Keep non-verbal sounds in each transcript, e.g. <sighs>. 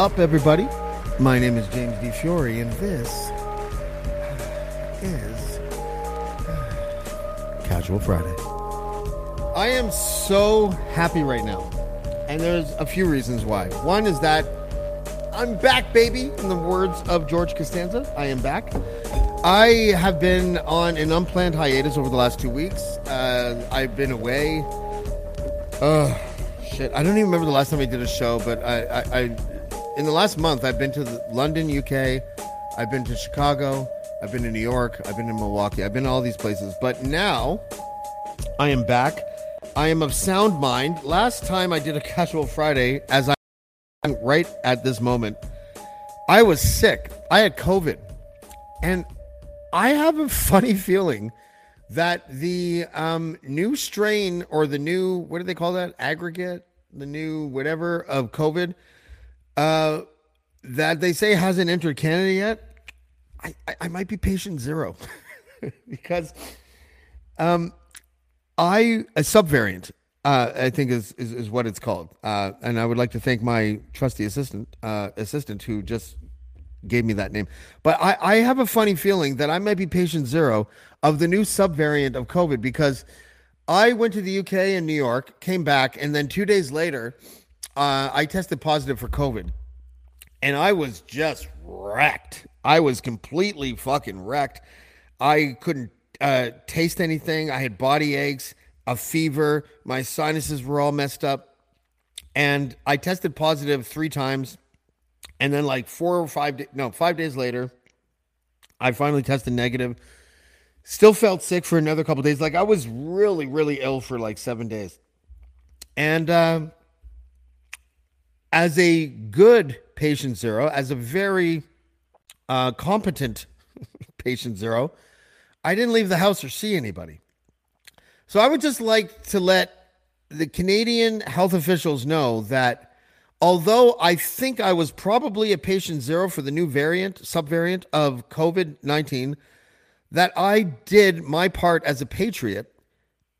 Up, everybody? My name is James D. Fiore, and this is Casual Friday. I am so happy right now, and there's a few reasons why. One is that I'm back, baby, in the words of George Costanza. I am back. I have been on an unplanned hiatus over the last two weeks. Uh, I've been away. Ugh, shit. I don't even remember the last time I did a show, but I, I, I in the last month, I've been to London, UK. I've been to Chicago. I've been to New York. I've been to Milwaukee. I've been to all these places. But now, I am back. I am of sound mind. Last time I did a <laughs> casual Friday, as I am right at this moment, I was sick. I had COVID, and I have a funny <laughs> feeling that the um, new strain or the new what do they call that aggregate, the new whatever of COVID, uh, that they say hasn't entered Canada yet. I, I, I might be patient zero <laughs> because um, I a subvariant. Uh, I think is, is is what it's called, uh, and I would like to thank my trusty assistant uh, assistant who just gave me that name. But I, I have a funny feeling that I might be patient zero of the new subvariant of COVID because I went to the UK and New York, came back, and then two days later, uh, I tested positive for COVID, and I was just wrecked. I was completely fucking wrecked. I couldn't uh, taste anything. I had body aches, a fever. My sinuses were all messed up, and I tested positive three times. And then, like four or five, da- no, five days later, I finally tested negative. Still felt sick for another couple days. Like I was really, really ill for like seven days. And uh, as a good patient zero, as a very uh, competent <laughs> patient zero, I didn't leave the house or see anybody. So I would just like to let the Canadian health officials know that although I think I was probably a patient zero for the new variant, subvariant of COVID 19, that I did my part as a patriot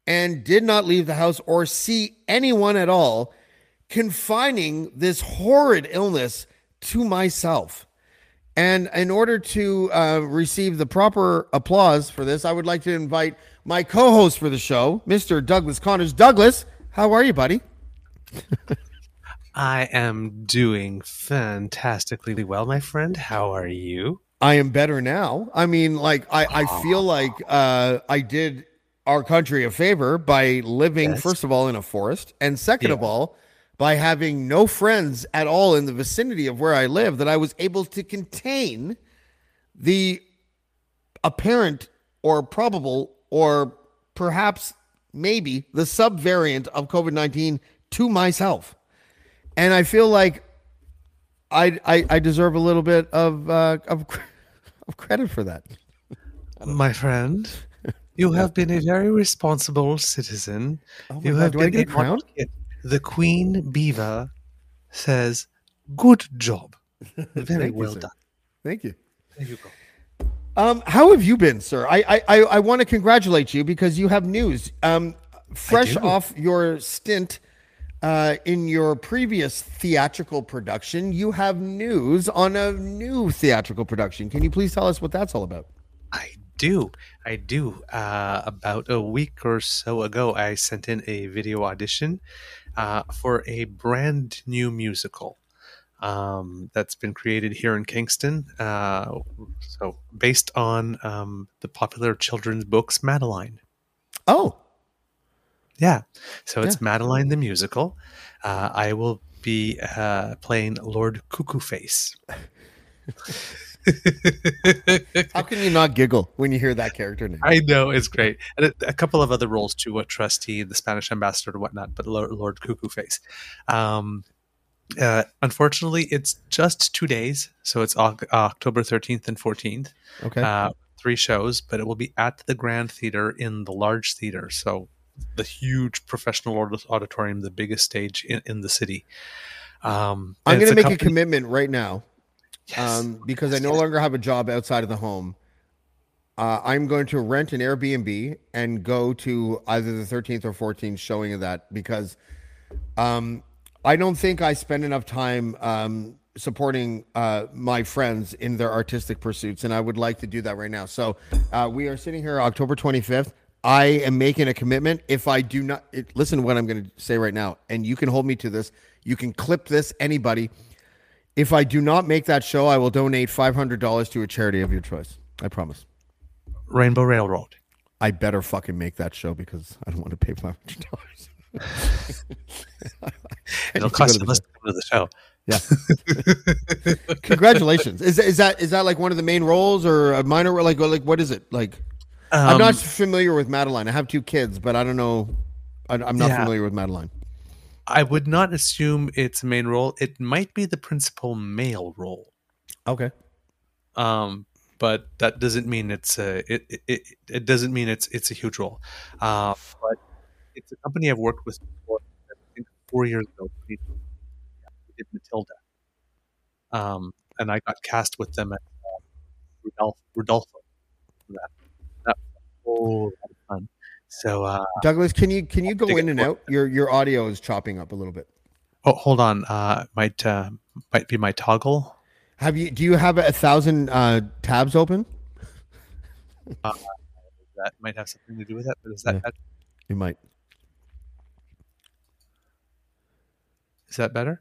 and did not leave the house or see anyone at all, confining this horrid illness to myself. And in order to uh, receive the proper applause for this, I would like to invite my co host for the show, Mr. Douglas Connors. Douglas, how are you, buddy? I am doing fantastically well, my friend. How are you? I am better now. I mean, like I, I feel like uh, I did our country a favor by living, Yes. first of all, in a forest, and second of all, by having no friends at all in the vicinity of where I live. That I was able to contain the apparent or probable or perhaps maybe the subvariant of COVID nineteen to myself, and I feel like I I, I deserve a little bit of uh, of <laughs> of credit for that. My friend, you have been a very responsible citizen. Oh you God, have been get a a crown? advocate. The Queen Beaver says, "Good job, <laughs> very you, well sir. done." Thank you. There you go. Um, how have you been, sir? I I I, I want to congratulate you because you have news. Um, fresh off your stint uh, in your previous theatrical production, you have news on a new theatrical production. Can you please tell us what that's all about? I do. I do. Uh, about a week or so ago, I sent in a video audition uh, for a brand new musical um, that's been created here in Kingston. Uh, so, based on um, the popular children's books Madeline. Oh, Yeah. So it's Madeline the musical. Uh, I will be uh, playing Lord Cuckoo Face. <laughs> <laughs> how can you not giggle when you hear that character name? I know it's great, and a, a couple of other roles too, a trustee, the Spanish ambassador, and whatnot. But Lord, Lord Cuckoo Face. Um, uh, unfortunately, it's just two days, so it's Oc- October thirteenth and fourteenth. Okay. Uh, three shows, but it will be at the Grand Theater in the large theater, so the huge professional auditorium, the biggest stage in, in the city. Um, I'm going to make a commitment right now Yes. um, because I no yes. longer have a job outside of the home. Uh, I'm going to rent an Airbnb and go to either the 13th or 14th showing of that because um, I don't think I spend enough time um, supporting uh, my friends in their artistic pursuits, and I would like to do that right now. So uh, we are sitting here October 25th. I am making a commitment. If I do not it, listen to what I'm going to say right now, and you can hold me to this, you can clip this, anybody. If I do not make that show, I will donate $500 to a charity of your choice. I promise. Rainbow Railroad. I better fucking make that show because I don't want to pay five hundred dollars. <laughs> It'll cost you less to come to the show. Yeah. Congratulations. Is is that is that like one of the main roles or a minor role? Like like what is it? Like I'm not Um, familiar with Madeline. I have two kids, but I don't know. I, I'm not Yeah. familiar with Madeline. I would not assume it's a main role. It might be the principal male role, Okay. um, but that doesn't mean it's a it, it, it, doesn't mean it's it's a huge role. Uh, but it's a company I've worked with before. I think four years ago, we did Matilda, um, and I got cast with them at uh, Rudolph, Rudolfo. That that was a whole lot of fun. So uh, Douglas, can you can you go in and out? Your your audio is chopping up a little bit. oh, hold on, uh, might uh, might be my toggle. Have you do you have a thousand uh, tabs open? That might have something to do with it. But is that Yeah. You might. is that better?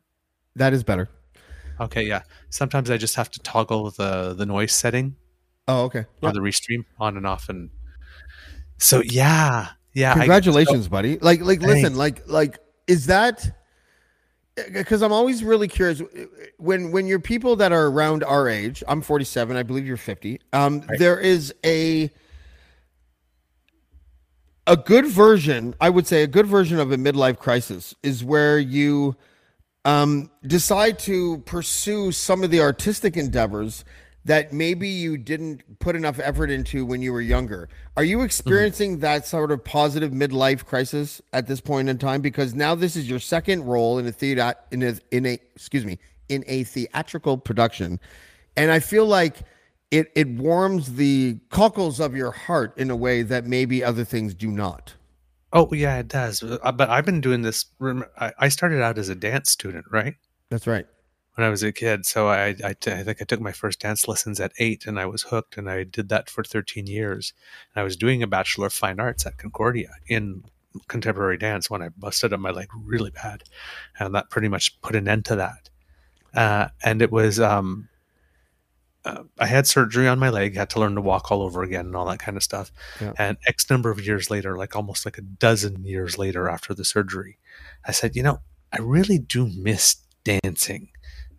That is better. Okay, yeah. Sometimes I just have to toggle the the noise setting Oh, okay. on the restream on and off, and so yeah, yeah. Congratulations, buddy. Like, like, listen, like, like, is that? Because I'm always really curious when when you're people that are around our age. I'm 47. I believe you're 50. Um, Right. there is a a good version. I would say a good version of a midlife crisis is where you um, decide to pursue some of the artistic endeavors that maybe you didn't put enough effort into when you were younger. Are you experiencing that sort of positive midlife crisis at this point in time? Because now this is your second role in a theater in a in a excuse me in a theatrical production, and I feel like it it warms the cockles of your heart in a way that maybe other things do not. Oh yeah, it does. Uh, But I've been doing this. I started out as a dance student, right? That's right. When I was a kid, so I, I, think I took my first dance lessons at eight, and I was hooked, and I did that for thirteen years. And I was doing a bachelor of fine arts at Concordia in contemporary dance when I busted up my leg really bad, and that pretty much put an end to that. Uh, and it was um, uh, I had surgery on my leg, had to learn to walk all over again, and all that kind of stuff. Yeah. And X number of years later, like almost like a dozen years later after the surgery, I said, you know, I really do miss dancing.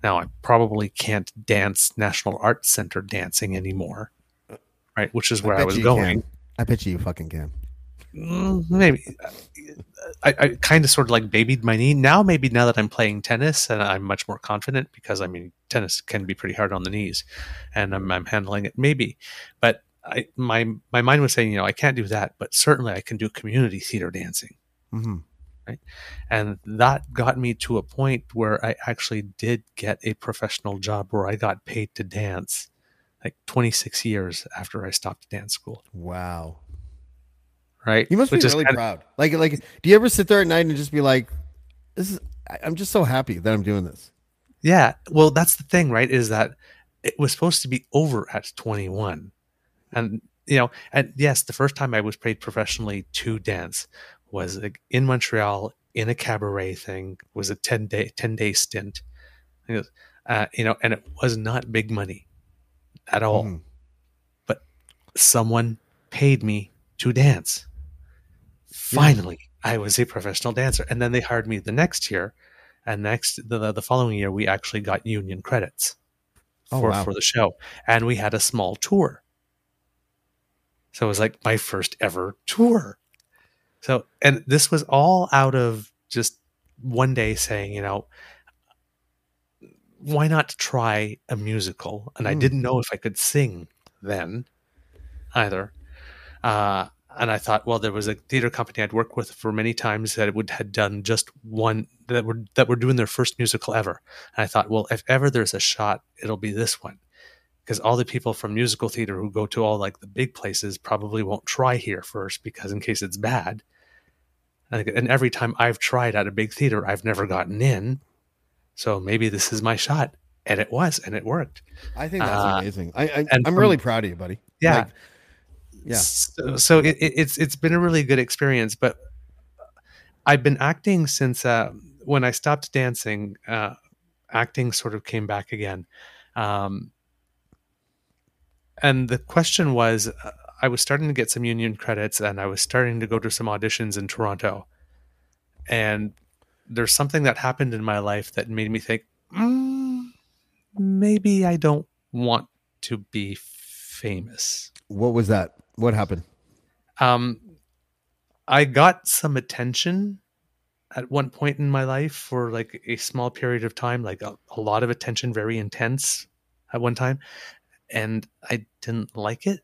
Now I probably can't dance National Arts Center dancing anymore, right? Which is where I, bet was going. can. I bet you you fucking can. Mm, maybe I, I kind of sort of like babied my knee. Now, maybe now that I'm playing tennis and I'm much more confident because I mean, tennis can be pretty hard on the knees and I'm, I'm handling it maybe, but I, my, my mind was saying, you know, I can't do that, but certainly I can do community theater dancing. Hmm And that got me to a point where I actually did get a professional job where I got paid to dance like 26 years after I stopped dance school. Wow. Right. You must Which be really proud. Like, like, do you ever sit there at night and just be like, "This is"? I'm just so happy that I'm doing this. Yeah. Well, that's the thing, right? Is that it was supposed to be over at 21. And you know, and yes, the first time I was paid professionally to dance was in Montreal in a cabaret thing. Was a ten day ten day stint. Was, uh, you know, and it was not big money at all. Mhm. But someone paid me to dance. Finally, I was a professional dancer, and then they hired me the next year, and next the the following year we actually got union credits Oh, for wow. for the show, and we had a small tour. So it was like my first ever tour. So, and this was all out of just one day saying, you know, why not try a musical? And I Hmm. didn't know if I could sing then either. Uh, and I thought, well, there was a theater company I'd worked with for many times that would had done just one that were that were doing their first musical ever. And I thought, well, if ever there's a shot, it'll be this one, because all the people from musical theater who go to all like the big places probably won't try here first because in case it's bad. And every time I've tried at a big theater, I've never gotten in. So maybe this is my shot, and it was, and it worked. I think that's Uh, amazing. I, I from- really proud of you, buddy. Yeah. Like, yeah. So, so it, it- it's it's been a really good experience, but I've been acting since uh, when I stopped dancing. Uh, acting sort of came back again, um, and the question was, uh, I was starting to get some union credits, and I was starting to go to some auditions in Toronto, and there's something that happened in my life that made me think, mm, maybe I don't want to be famous. What was that? What happened? Um, I got some attention at one point in my life for like a small period of time, like a, a lot of attention, very intense at one time, and I didn't like it.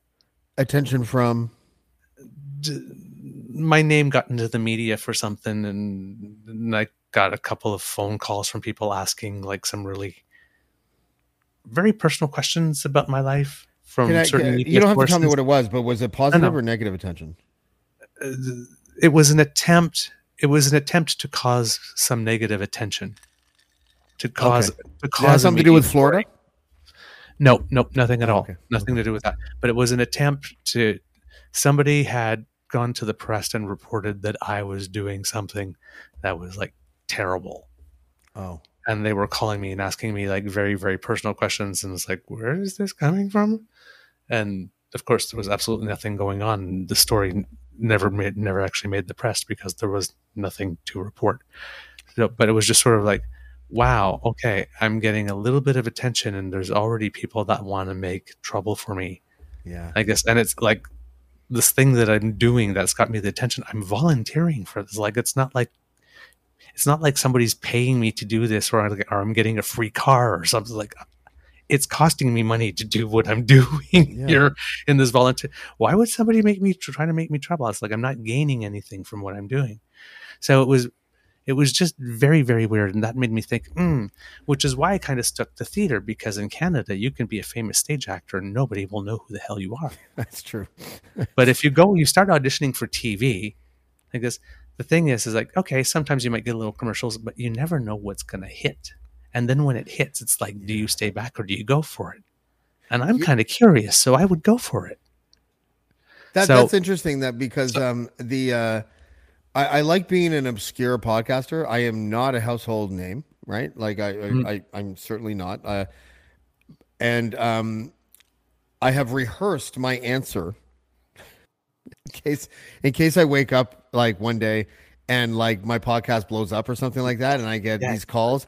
Attention from D- My name got into the media for something, and, and I got a couple of phone calls from people asking like some really very personal questions about my life from I- certain can- media you don't have to tell me what it was, but was it positive or negative attention? uh, it was an attempt it was an attempt to cause some negative attention to cause to Does it cause something to do with Florida? No no nothing at Oh, all. okay. nothing to do with that. But it was an attempt to somebody had gone to the press and reported that i was doing something that was like terrible. Oh, and they were calling me and asking me like very very personal questions and it's like where is this coming from? And of course there was absolutely nothing going on. The story never made never actually made the press because there was nothing to report. So, but it was just sort of like wow okay i'm getting a little bit of attention and there's already people that want to make trouble for me yeah. i guess and it's like this thing that i'm doing that's got me the attention i'm volunteering for this like it's not like it's not like somebody's paying me to do this or, i'm getting a free car or something like it's costing me money to do what i'm <laughs> doing Yeah. here in this volunteer why would somebody make me try to make me trouble it's like i'm not gaining anything from what i'm doing so it was it was just very very weird and that made me think hmm which is why i kind of stuck to theater because in canada you can be a famous stage actor and nobody will know who the hell you are <laughs> That's true. <laughs> but if you go, you start auditioning for TV, I guess the thing is, is like, okay, sometimes you might get little commercials, but you never know what's going to hit. And then when it hits, it's like, do you stay back or do you go for it? And I'm kind of curious, so I would go for it. That, So- that's interesting. That because um, the uh, I, I like being an obscure podcaster. I am not a household name, right? Like I, I, Mm-hmm. I I'm certainly not. Uh, and um, I have rehearsed my answer <laughs> in case in case I wake up like one day and like my podcast blows up or something like that, and I get Yeah. these calls,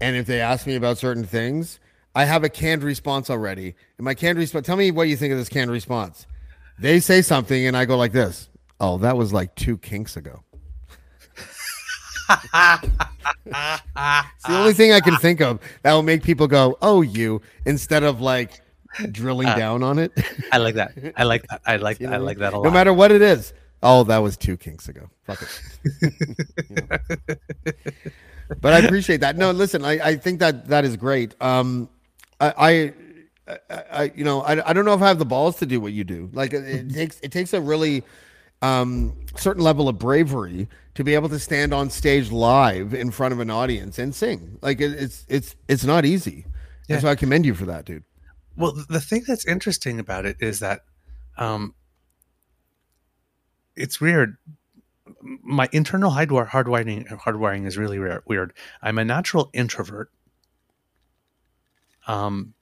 and if they ask me about certain things, I have a canned response already. And my canned response. Tell me what you think of this canned response. They say something, and I go like this. Oh, that was like two kinks ago. It's the only thing I can think of that will make people go, "Oh, you," instead of like drilling down on it. I like that. I like that. I like <laughs> You I like that a lot. No matter what it is. Oh, that was two kinks ago. Fuck it. <laughs> But I appreciate that. No, listen, I, I think that that is great. Um, I, I, I, I you know, I, I don't know if I have the balls to do what you do. Like it, it takes it takes a really um, certain level of bravery to be able to stand on stage live in front of an audience and sing. Like it, it's it's it's not easy. Yeah. And so I commend you for that, dude. Well, the thing that's interesting about it is that um, it's weird. My internal hardwire, hardwiring hardwiring is really weird. I'm a natural introvert, um,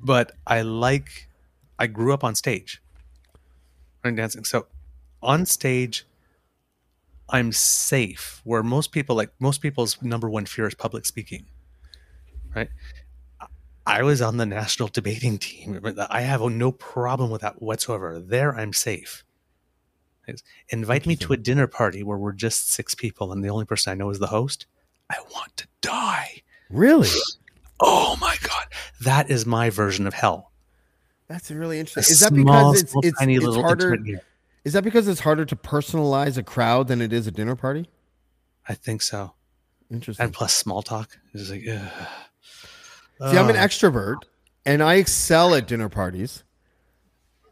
but I like. I grew up on stage, and dancing. So, on stage, I'm safe. Where most people, like most people's number one fear is public speaking, right? I was on the national debating team. I have no problem with that whatsoever. There, I'm safe. Invite me to a dinner party where we're just six people and the only person I know is the host. I want to die. Really? <gasps> Oh my god, that is my version of hell. That's really A interesting. Is that small, because it's, small, it's, tiny it's little harder? Is that because it's harder to personalize a crowd than it is a dinner party? I think so. Interesting. And plus, small talk is like. Ugh. See, I'm an extrovert, and I excel at dinner parties.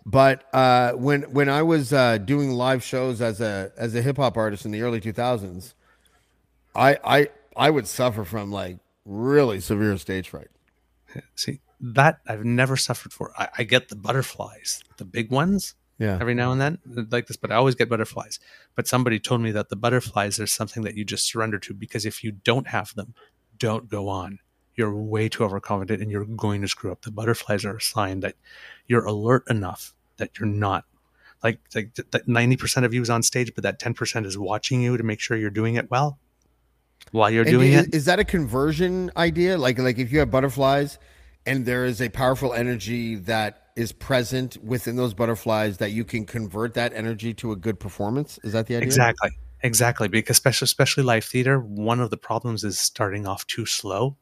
But uh, when when I was uh, doing live shows as a as a hip hop artist in the early 2000s, I I I would suffer from like really severe stage fright. See that I've never suffered for. I, I get the butterflies, the big ones, Yeah. every now and then, like this. But I always get butterflies. But somebody told me that the butterflies are something that you just surrender to because if you don't have them, don't go on. You're way too overconfident and you're going to screw up. The butterflies are a sign that you're alert enough that you're not. Like, like that ninety percent of you is on stage, but that ten percent is watching you to make sure you're doing it well while you're And doing is, it. is that a conversion idea? Like like if you have butterflies and there is a powerful energy that is present within those butterflies that you can convert that energy to a good performance? Is that the idea? Exactly. Exactly. Because especially especially live theater, one of the problems is starting off too slow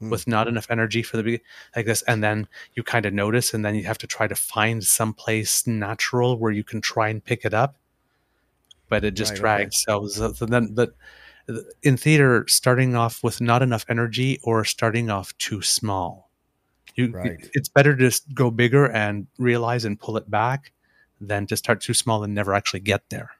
Hmm. with not enough energy for the be- like this and then you kind of notice and then you have to try to find some place natural where you can try and pick it up but it just Right, drags so, so so then the in theater starting off with not enough energy or starting off too small you Right. it's better to just go bigger and realize and pull it back than to start too small and never actually get there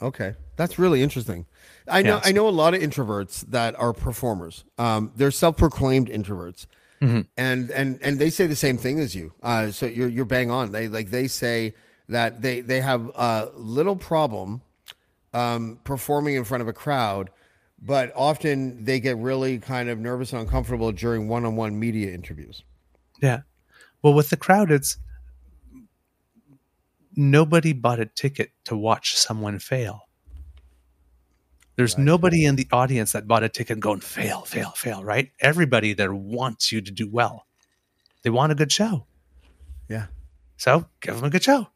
Okay, that's really interesting. I know I know a lot of introverts that are performers. Um, they're self-proclaimed introverts, Mhm. and and and they say the same thing as you. Uh, so you're you're bang on. They like they say that they they have a little problem um, performing in front of a crowd, but often they get really kind of nervous and uncomfortable during one-on-one media interviews. Yeah. Well, with the crowd, it's nobody bought a ticket to watch someone fail. There's nobody in the audience that bought a ticket going fail, fail, fail, right? Everybody there wants you to do well. They want a good show. Yeah, So give them a good show.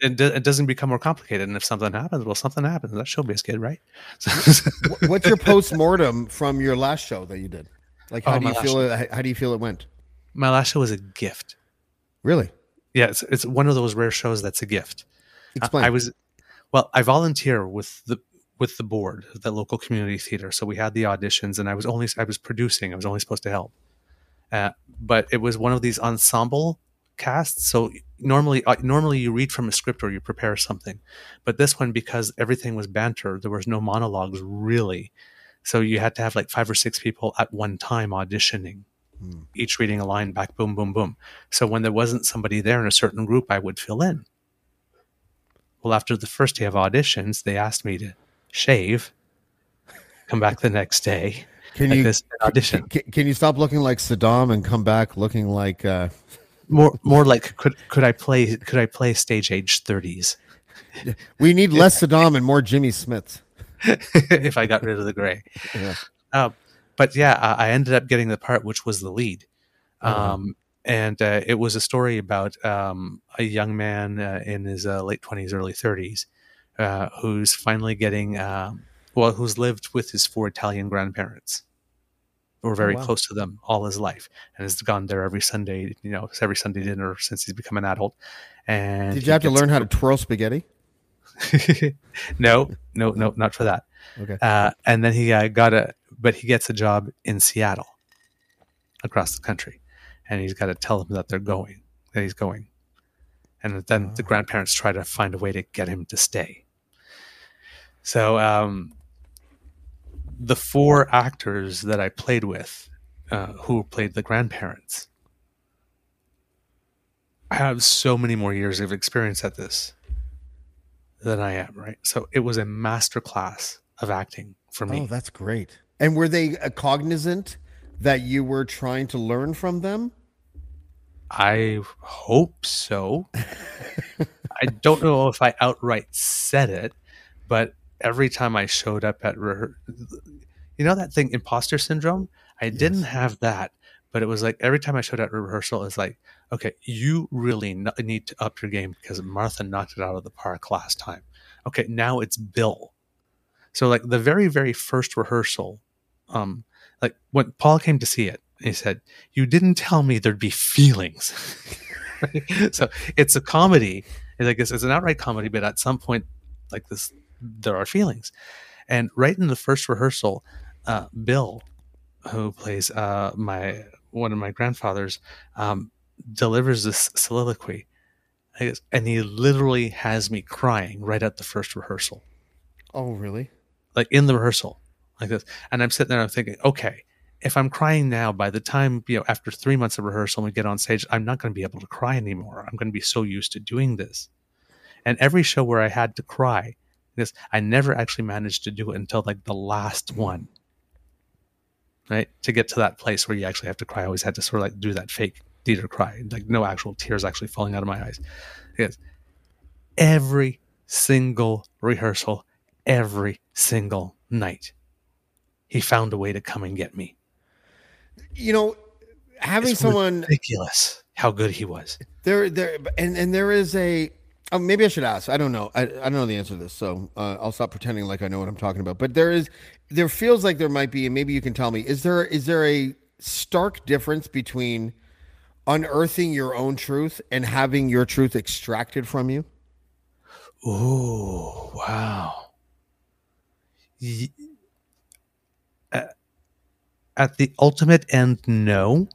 It, it doesn't become more complicated. And if something happens, well, something happens. That's showbiz kid, right? Wh- What's your post-mortem from your last show that you did? Like, how Oh, do you feel? It, how do you feel it went? My last show was a gift. Really? Yeah, it's, it's one of those rare shows that's a gift. I- Explain. I was well, I volunteer with the with the board, the local community theater. So we had the auditions, and I was only I was producing. I was only supposed to help, uh, but it was one of these ensemble casts. So normally, uh, normally you read from a script or you prepare something, but this one because everything was banter, there was no monologues really. So you had to have like five or six people at one time auditioning, each reading a line back, boom, boom, boom. So when there wasn't somebody there in a certain group, I would fill in. Well, after the first day of auditions, they asked me to shave, come back the next day, Can you this audition. Can, can you stop looking like Saddam and come back looking like? Uh, More, more like could could I play could I play stage age thirties <laughs> we need less Saddam and more Jimmy Smits. <laughs> if I got rid of the gray? Yeah. Uh, but yeah, I I ended up getting the part which was the lead. Uh-huh. Um, and uh, it was a story about um, a young man uh, in his uh, late 20s, early 30s, uh, who's finally getting, um, well, who's lived with his four Italian grandparents, or very wow. close to them all his life, and has gone there every Sunday, you know, every Sunday dinner since he's become an adult. And Did you have to learn how to twirl spaghetti? <laughs> no, no, no, not for that. Okay. Uh, and then he uh, got a, but he gets a job in Seattle, across the country, and he's got to tell them that they're going, that he's going, and then the grandparents try to find a way to get him to stay. So, um, the four actors that I played with, uh, who played the grandparents, I have so many more years of experience at this than I am, right? So it was a master class of acting for me. Oh, that's great. And were they uh, cognizant that you were trying to learn from them? I hope so. <laughs> I don't know if I outright said it, but every time I showed up at rehe- you know that thing imposter syndrome? I didn't have that, but it was like every time I showed up at rehearsal it's like, okay, you really need to up your game because Martha knocked it out of the park last time. Okay, now it's Bill. So like the very very first rehearsal um like when Paul came to see it, he said, "You didn't tell me there'd be feelings." <laughs> so it's a comedy. It's like it's, it's an outright comedy, but at some point, like this, there are feelings. And right in the first rehearsal, uh, Bill, who plays uh, my one of my grandfathers, um, delivers this soliloquy, and he literally has me crying right at the first rehearsal. Oh, really? like in the rehearsal like this. And i'm sitting there i'm thinking okay if i'm crying now by the time you know after three months of rehearsal and we get on stage i'm not going to be able to cry anymore. I'm going to be so used to doing this. And every show where i had to cry this i never actually managed to do it until like the last one. Right? To get to that place where you actually have to cry. I always had to sort of like do that fake theater cry. Like no actual tears actually falling out of my eyes. Yes. Every single rehearsal every single night he found a way to come and get me. You know, having It's someone ridiculous how good he was. There, there, and and there is a. Oh, maybe I should ask. I don't know. I, I don't know the answer to this, so uh, I'll stop pretending like I know what I'm talking about. But there is, there feels like there might be, and maybe you can tell me. Is there is there a stark difference between unearthing your own truth and having your truth extracted from you? Oh wow. Ye- uh, At the ultimate end, no.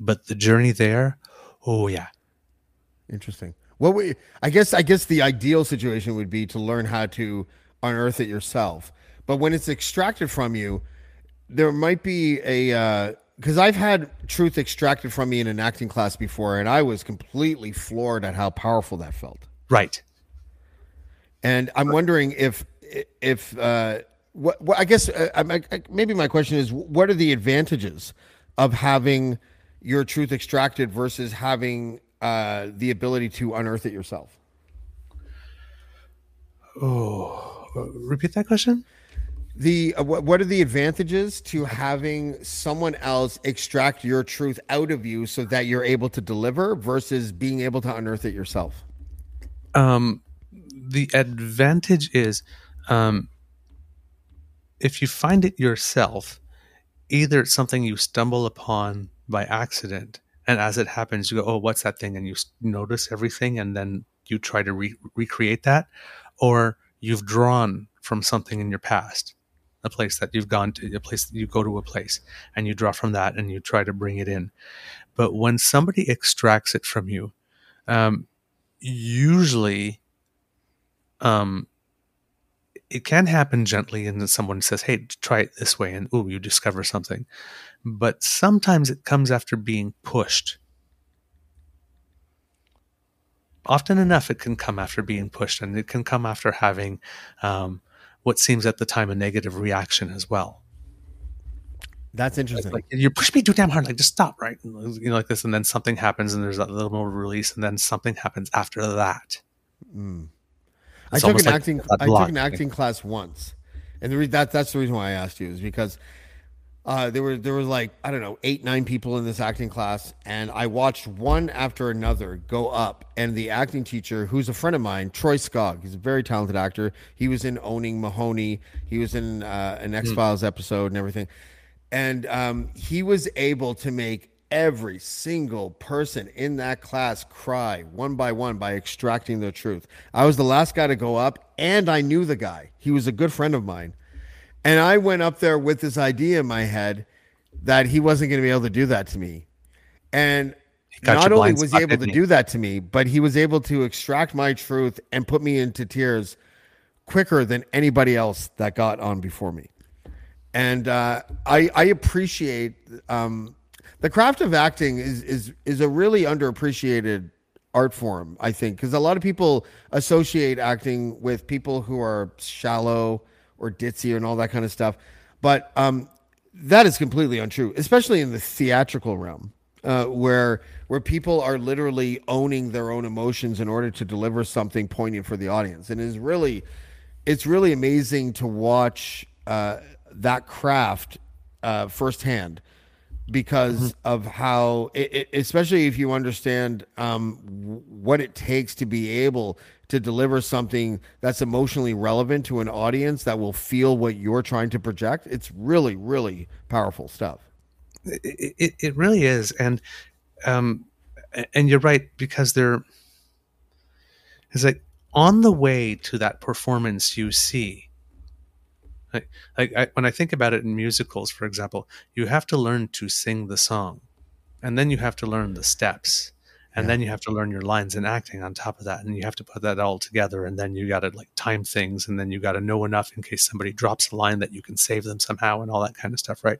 But the journey there, oh yeah. Interesting. What we, I guess, I guess the ideal situation would be to learn how to unearth it yourself. But when it's extracted from you, there might be a because I've had truth extracted from me in an acting class before, and I was completely floored at how powerful that felt. Right. And I'm wondering if if uh, what, what I guess uh, I, I, maybe my question is, what are the advantages of having your truth extracted versus having uh, the ability to unearth it yourself? Oh, uh, repeat that question. The uh, what, what are the advantages to having someone else extract your truth out of you so that you're able to deliver versus being able to unearth it yourself? Um, the advantage is, um, if you find it yourself, either it's something you stumble upon by accident, and as it happens, you go, "Oh, what's that thing?" and you notice everything, and then you try to re- recreate that, or you've drawn from something in your past, a place that you've gone to, a place that you go to a place, and you draw from that, and you try to bring it in. But when somebody extracts it from you, um, usually um it can happen gently and then someone says hey try it this way and ooh you discover something. But sometimes it comes after being pushed. Often enough it can come after being pushed and it can come after having um, what seems at the time a negative reaction as well. That's interesting. like you push me too damn hard like just stop right? You know like this and then something happens and there's that little more release and then something happens after that I took an like acting. I took an acting class once, and the re- that that's the reason why I asked you is because uh, there were there was like I don't know eight nine people in this acting class, and I watched one after another go up, and the acting teacher, who's a friend of mine, Troy Skog, he's a very talented actor. He was in Owning Mahowny. He was in uh, an X Files episode and everything, and um, he was able to make every single person in that class cry one by one by extracting their truth. I was the last guy to go up, and I knew the guy. He was a good friend of mine. And I went up there with this idea in my head that he wasn't going to be able to do that to me. And not only was spot, he able to he? do that to me, but he was able to extract my truth and put me into tears quicker than anybody else that got on before me. And uh, I, I appreciate um, the craft of acting is is is a really underappreciated art form, I think, because a lot of people associate acting with people who are shallow or ditzy and all that kind of stuff. But um, that is completely untrue, especially in the theatrical realm, uh, where where people are literally owning their own emotions in order to deliver something poignant for the audience, and is really, it's really amazing to watch uh, that craft uh, firsthand because mm-hmm. of how, it, it, especially if you understand um, what it takes to be able to deliver something that's emotionally relevant to an audience that will feel what you're trying to project. It's really, really powerful stuff. It, it, it really is. And, um, and you're right, because they're, it's like on the way to that performance you see, like, like I, when I think about it in musicals, for example, you have to learn to sing the song, and then you have to learn the steps, and yeah. then you have to learn your lines and acting on top of that, and you have to put that all together, and then you got to like time things, and then you got to know enough in case somebody drops a line that you can save them somehow, and all that kind of stuff, right?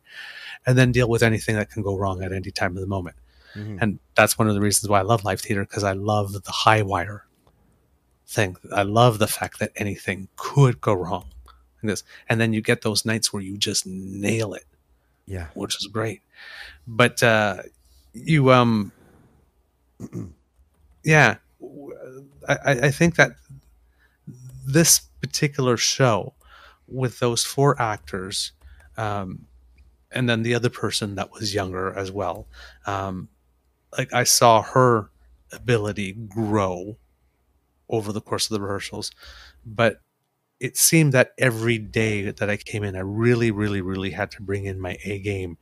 And then deal with anything that can go wrong at any time of the moment. Mm-hmm. And that's one of the reasons why I love live theater because I love the high wire thing. I love the fact that anything could go wrong like this. And then you get those nights where you just nail it. Yeah. Which is great. But uh you um <clears throat> yeah. I, I think that this particular show with those four actors, um, and then the other person that was younger as well, um, like I saw her ability grow over the course of the rehearsals, but it seemed that every day that I came in, I really, really, really had to bring in my A game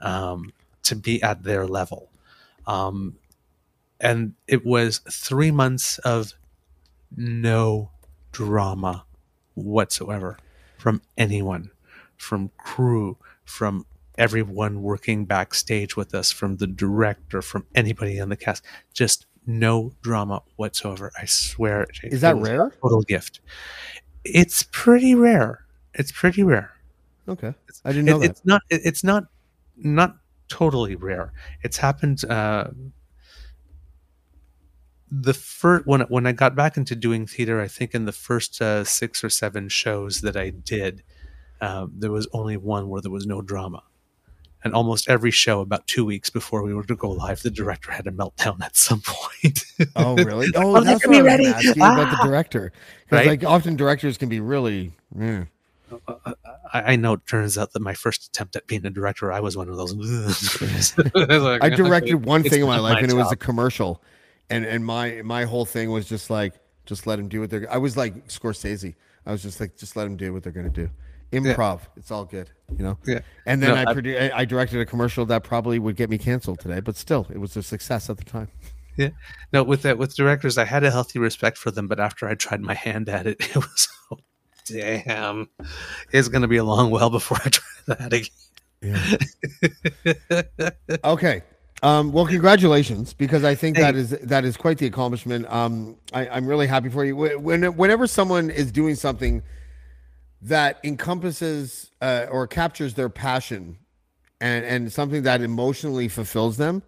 um, to be at their level. Um, and it was three months of no drama whatsoever from anyone, from crew, from everyone working backstage with us, from the director, from anybody on the cast. Just no drama whatsoever. I swear. Is that rare? Total gift. It's pretty rare. It's pretty rare. Okay, I didn't know it, that. It's not. It, it's not. Not totally rare. It's happened. Uh, the first when when I got back into doing theater, I think in the first uh, six or seven shows that I did, um, there was only one where there was no drama and almost every show about two weeks before we were to go live the director had a meltdown at some <laughs> point oh really <laughs> oh, oh that's what i was asking ah! about the ah! director because right? like often directors can be really yeah. I, I know it turns out that my first attempt at being a director i was one of those like, <laughs> i directed one thing in my life my and job. it was a commercial and and my my whole thing was just like just let them do what they're i was like scorsese i was just like just let them do what they're gonna do improv. Yeah. It's all good, you know. Yeah. And then no, I, produ- I directed a commercial that probably would get me canceled today, but still, it was a success at the time. Yeah. No, with that, with directors, I had a healthy respect for them, but after I tried my hand at it, <laughs> it was, oh, damn, it's going to be a long while before I <laughs> try that again. Yeah. okay. Um, well, congratulations, because I think that is that is quite the accomplishment. Um, I, I'm really happy for you. When, whenever someone is doing something that encompasses uh, or captures their passion and and something that emotionally fulfills them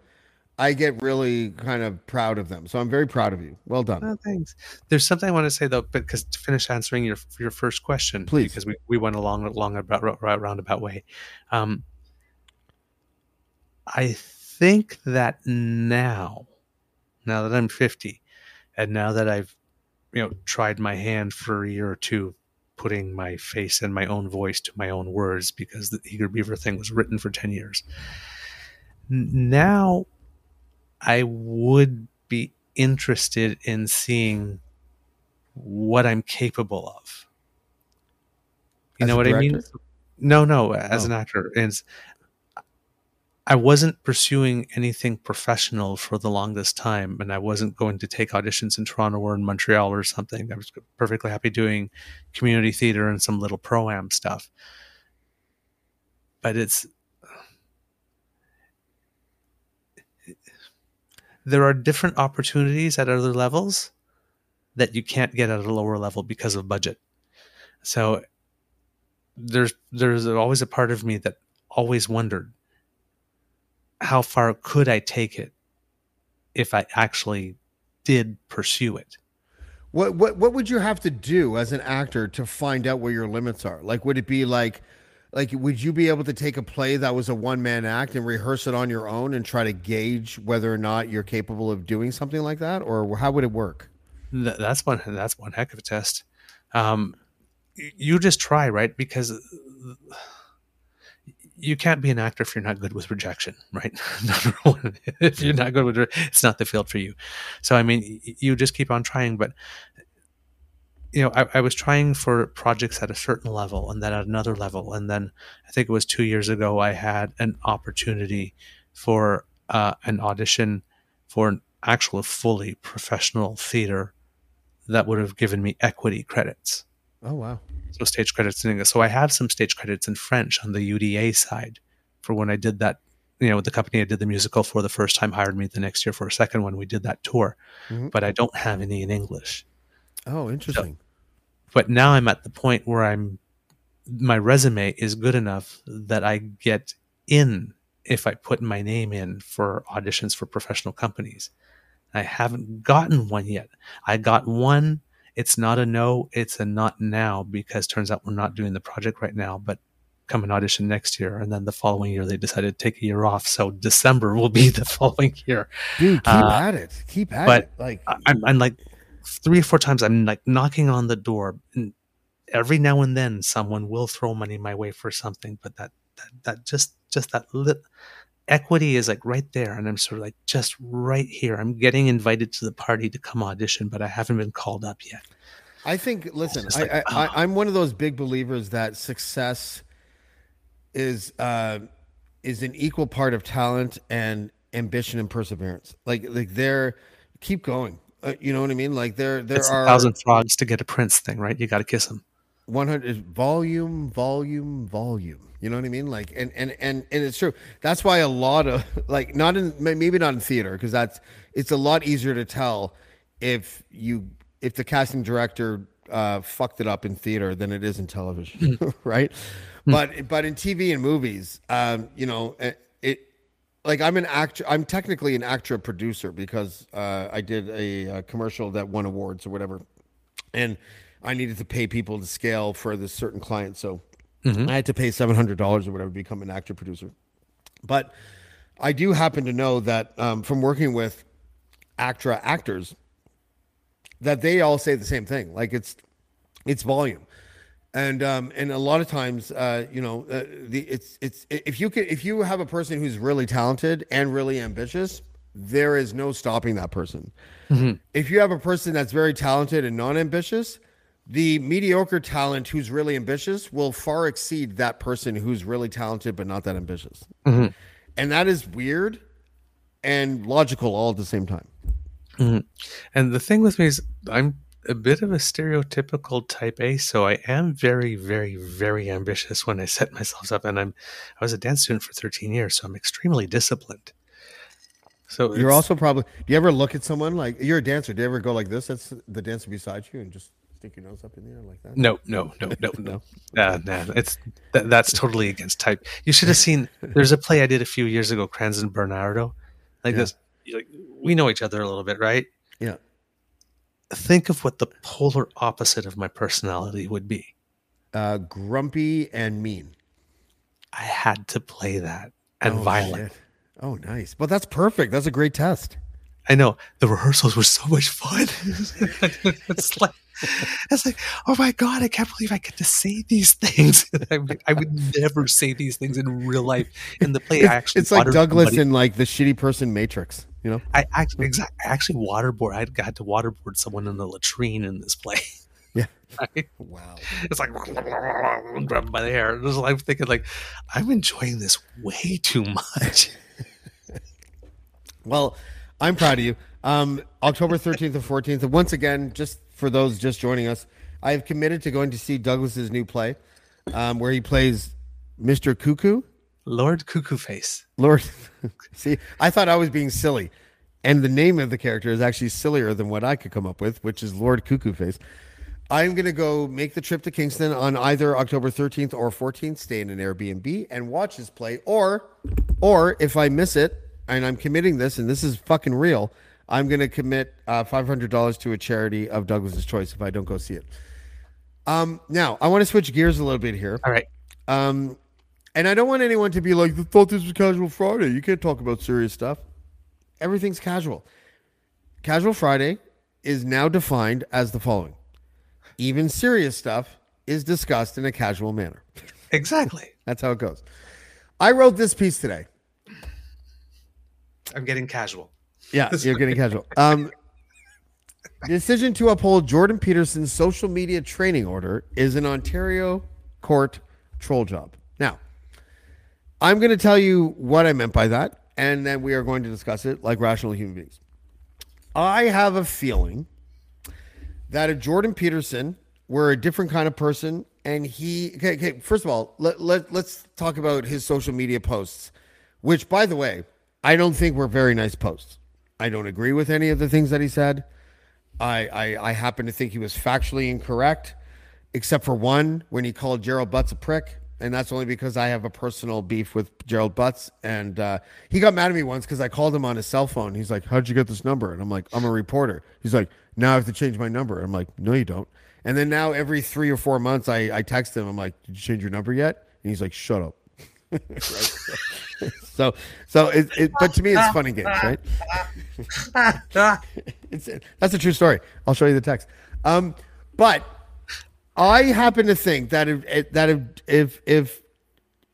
i get really kind of proud of them. So i'm very proud of you. Well done. Oh, thanks. There's something i want to say though because to finish answering your your first question please. because we, we went along along about roundabout way. Um i think that now now that i'm 50 and now that i've you know tried my hand for a year or two putting my face and my own voice to my own words because the Eager Beaver thing was written for 10 years. Now I would be interested in seeing what I'm capable of. You as know what director? I mean? No, no, as oh. an actor. It's, I wasn't pursuing anything professional for the longest time, and I wasn't going to take auditions in Toronto or in Montreal or something. I was perfectly happy doing community theater and some little pro am stuff. But it's there are different opportunities at other levels that you can't get at a lower level because of budget. So there's there's always a part of me that always wondered how far could I take it if I actually did pursue it? What what what would you have to do as an actor to find out where your limits are? Like, would it be like, like, would you be able to take a play that was a one man act and rehearse it on your own and try to gauge whether or not you're capable of doing something like that, or how would it work? That's one. That's one heck of a test. Um, you just try, right? Because you can't be an actor if you're not good with rejection, right? <laughs> Number one, if you're not good with it, it's not the field for you. So, I mean, you just keep on trying. But you know, I, I was trying for projects at a certain level, and then at another level, and then I think it was two years ago I had an opportunity for uh, an audition for an actual fully professional theater that would have given me equity credits. Oh wow. So stage credits in English. So I have some stage credits in French on the UDA side for when I did that. You know, the company I did the musical for the first time hired me the next year for a second one. We did that tour, Mhm. but I don't have any in English. Oh, interesting. But now I'm at the point where I'm my resume is good enough that I get in if I put my name in for auditions for professional companies. I haven't gotten one yet. I got one. It's not a no, it's a not now because turns out we're not doing the project right now, but come and audition next year. And then the following year they decided to take a year off. So December will be the <laughs> following year. Dude, keep Uh, at it. Keep at but it. Like, I'm, I'm like three or four times I'm like knocking on the door and every now and then someone will throw money my way for something but that that, that just just that lit equity is like right there and i'm sort of like just right here i'm getting invited to the party to come audition but i haven't been called up yet I think. Listen, I, like, I, ah. I, I'm one of those big believers that success is uh, is an equal part of talent and ambition and perseverance. Like, like they're keep going. Uh, you know what I mean? Like there, there it's are a thousand frogs to get a prince thing right you got to kiss him 100 volume volume volume. You know what i mean? Like and and and, and it's true. That's why a lot of <laughs> like not in maybe not in theater because that's it's a lot easier to tell if you if the casting director uh fucked it up in theater than it is in television <laughs> right? But but in tv and movies um you know it, it like I'm an actor. I'm technically an actor producer because uh, I did a, uh commercial that won awards or whatever, and I needed to pay people to scale for this certain client. So I had to pay seven hundred dollars or whatever to become an actor producer. But I do happen to know that um, from working with ACTRA actors, that they all say the same thing. Like it's it's volume and um, and a lot of times, uh, you know, uh, the it's it's if you can if you have a person who's really talented and really ambitious, there is no stopping that person. If you have a person that's very talented and non ambitious, the mediocre talent who's really ambitious will far exceed that person who's really talented but not that ambitious, mm-hmm. and that is weird and logical all at the same time. Mm-hmm. And the thing with me is, I'm a bit of a stereotypical type A, so I am very, very, very ambitious when I set myself up. And I'm, I was a dance student for 13 years, so I'm extremely disciplined. So You're also probably. Do you ever look at someone like you're a dancer? Do you ever go like this? That's the dancer beside you, and just stick your nose up in the air like that. no, no, no, no, <laughs> no. Nah, no, it's that, that's totally against type. You should have seen. <laughs> There's a play I did a few years ago, Kranz and Bernardo, like Yeah. this. Like, we know each other a little bit, right? Yeah. Think of what the polar opposite of my personality would be. Uh, grumpy and mean I had to play that and Oh, violent. shit. Oh, nice. Well, that's perfect. That's a great test. I know the rehearsals were so much fun. <laughs> it's like, it's like, oh my god, I can't believe I get to say these things. <laughs> I, would- I would never say these things in real life. In the play, I actually it's like Douglas somebody. in like the shitty person Matrix. You know. I actually, exactly, I actually waterboard. I got to waterboard someone in the latrine in this play. Yeah. <laughs> Right? Wow. It's like <laughs> grab them by the hair. It was like, I'm thinking like, I'm enjoying this way too much. Well, I'm proud of you. Um, October 13th and 14th. And once again, just for those just joining us, I have committed to going to see Douglas's new play, um, where he plays Mr. Cuckoo. Lord Cuckoo Face. Lord, <laughs> see, I thought I was being silly, and the name of the character is actually sillier than what I could come up with, which is Lord Cuckoo Face. I'm going to go make the trip to Kingston on either October 13th or 14th, stay in an Airbnb and watch his play. Or, or if I miss it and I'm committing this, and this is fucking real, I'm going to commit uh, $500 to a charity of Douglas's choice if I don't go see it. Um, now I want to switch gears a little bit here. All right. Um, and I don't want anyone to be like, "I thought this was casual Friday." You can't talk about serious stuff. Everything's casual. Casual Friday is now defined as the following: even serious stuff is discussed in a casual manner. Exactly. That's how it goes. I wrote this piece today. I'm getting casual. Yeah, you're getting casual. <laughs> Um, decision to uphold Jordan Peterson's social media training order is an Ontario court troll job. Now, I'm going to tell you what I meant by that, and then we are going to discuss it like rational human beings. I have a feeling that if Jordan Peterson were a different kind of person, and he, okay, okay first of all, let, let, let's talk about his social media posts, which, by the way, I don't think were very nice posts. I don't agree with any of the things that he said. I, I, I happen to think he was factually incorrect, except for one when he called Gerald Butts a prick. And that's only because I have a personal beef with Gerald Butts. And uh, he got mad at me once because I called him on his cell phone. He's like, How'd you get this number? And I'm like, I'm a reporter. He's like, Now I have to change my number. I'm like, No, you don't. And then now every three or four months, I, I text him. I'm like, Did you change your number yet? And he's like, Shut up. Right? <laughs> so, so it, it, but to me, it's funny games, right? <laughs> it's that's a true story. I'll show you the text. Um, but I happen to think that if that if if if,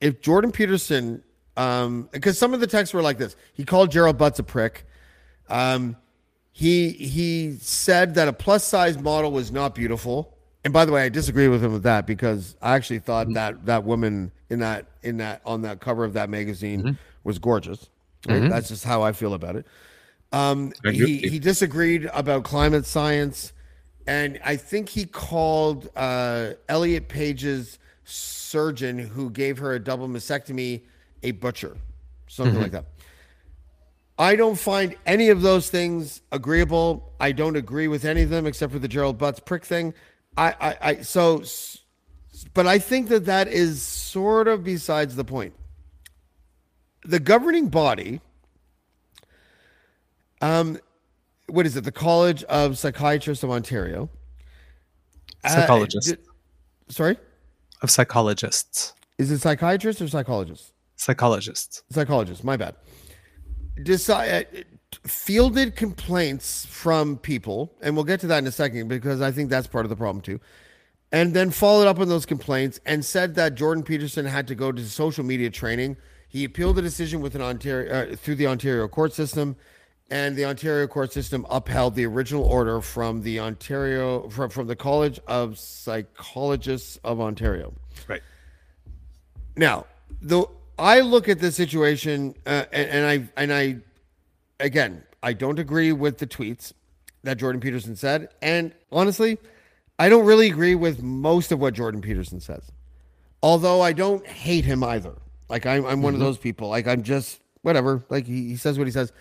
if Jordan Peterson, um, because some of the texts were like this, he called Gerald Butts a prick. Um, he he said that a plus size model was not beautiful. And by the way, I disagree with him with that because I actually thought Mm-hmm. that that woman in that in that on that cover of that magazine Mm-hmm. was gorgeous. Right? That's just how I feel about it. Um, he he disagreed about climate science, and I think he called uh, Elliot Page's surgeon who gave her a double mastectomy a butcher, something Mm-hmm. like that. I don't find any of those things agreeable. I don't agree with any of them except for the Gerald Butts prick thing. I, I, I so, but I think that that is sort of besides the point. The governing body, um, what is it? The College of Psychiatrists of Ontario. uh, Psychologists. did- sorry, Of psychologists. is it psychiatrists or psychologists? Psychologists. Psychologists, my bad decide fielded complaints from people and we'll get to that in a second because i think that's part of the problem too and then followed up on those complaints and said that jordan peterson had to go to social media training he appealed the decision with an ontario uh, through the ontario court system and the ontario court system upheld the original order from the ontario from, from the college of psychologists of ontario Right. now, though I look at the situation, uh, and, and I and I, again, I don't agree with the tweets that Jordan Peterson said, and honestly, I don't really agree with most of what Jordan Peterson says. Although I don't hate him either. Like I'm, I'm one of mm-hmm. those people. Like I'm just whatever. Like he, he says what he says.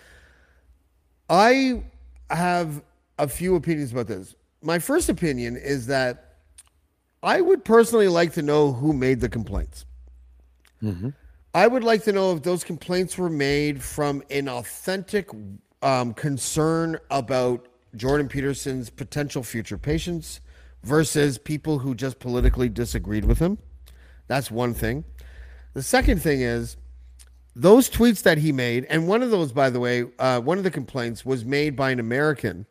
I have a few opinions about this. My first opinion is that I would personally like to know who made the complaints. Mm-hmm. I would like to know if those complaints were made from an authentic um, concern about Jordan Peterson's potential future patients versus people who just politically disagreed with him. That's one thing. The second thing is those tweets that he made, and one of those, by the way, uh, one of the complaints was made by an American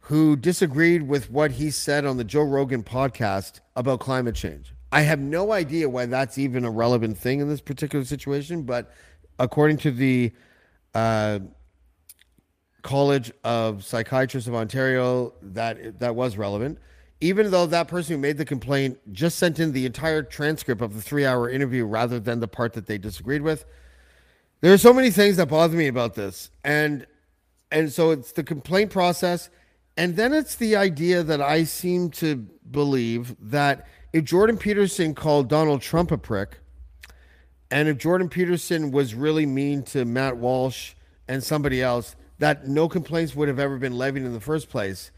who disagreed with what he said on the Joe Rogan podcast about climate change. I have no idea why that's even a relevant thing in this particular situation, but according to the uh, College of Psychiatrists of Ontario, that that was relevant. Even though that person who made the complaint just sent in the entire transcript of the three-hour interview rather than the part that they disagreed with, there are so many things that bother me about this, and and so it's the complaint process, and then it's the idea that I seem to believe that if Jordan Peterson called Donald Trump a prick, and if Jordan Peterson was really mean to Matt Walsh and somebody else, that no complaints would have ever been levied in the first place.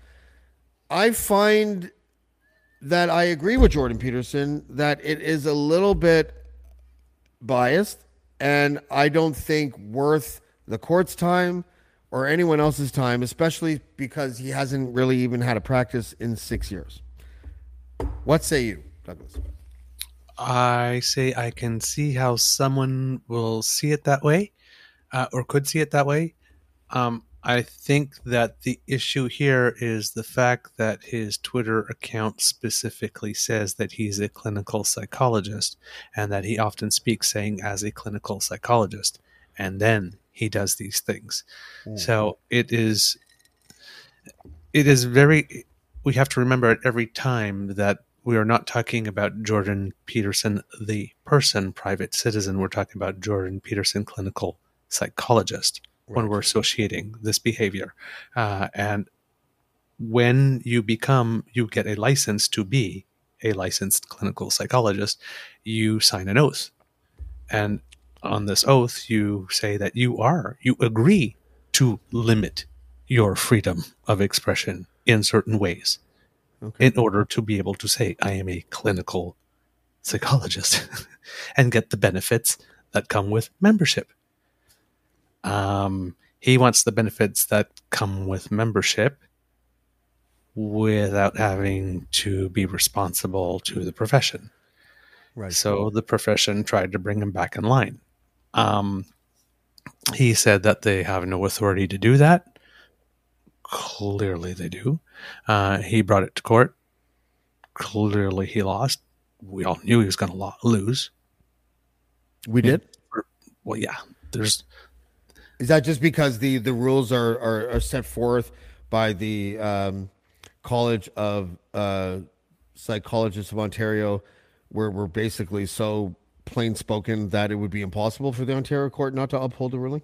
I find that I agree with Jordan Peterson that it is a little bit biased and I don't think worth the court's time or anyone else's time, especially because he hasn't really even had a practice in six years. What say you, Douglas? I say I can see how someone will see it that way, uh, or could see it that way. Um, I think that the issue here is the fact that his Twitter account specifically says that he's a clinical psychologist and that he often speaks saying as a clinical psychologist. And then he does these things. Mm-hmm. So it is, it is very, we have to remember at every time that we are not talking about Jordan Peterson, the person, private citizen. We're talking about Jordan Peterson, clinical psychologist right. when we're associating this behavior. Uh, and when you become, you get a license to be a licensed clinical psychologist, you sign an oath. And on this oath, you say that you are, you agree to limit your freedom of expression in certain ways okay. in order to be able to say, I am a clinical psychologist <laughs> and get the benefits that come with membership. Um, he wants the benefits that come with membership without having to be responsible to the profession. Right. So the profession tried to bring him back in line. Um, he said that they have no authority to do that. Clearly, they do. Uh, he brought it to court. Clearly, he lost. We all knew he was going to lo- lose. We did. Well, yeah. There's is that just because the the rules are are, are set forth by the um, College of uh, Psychologists of Ontario, where we're basically so plain spoken that it would be impossible for the Ontario court not to uphold the ruling?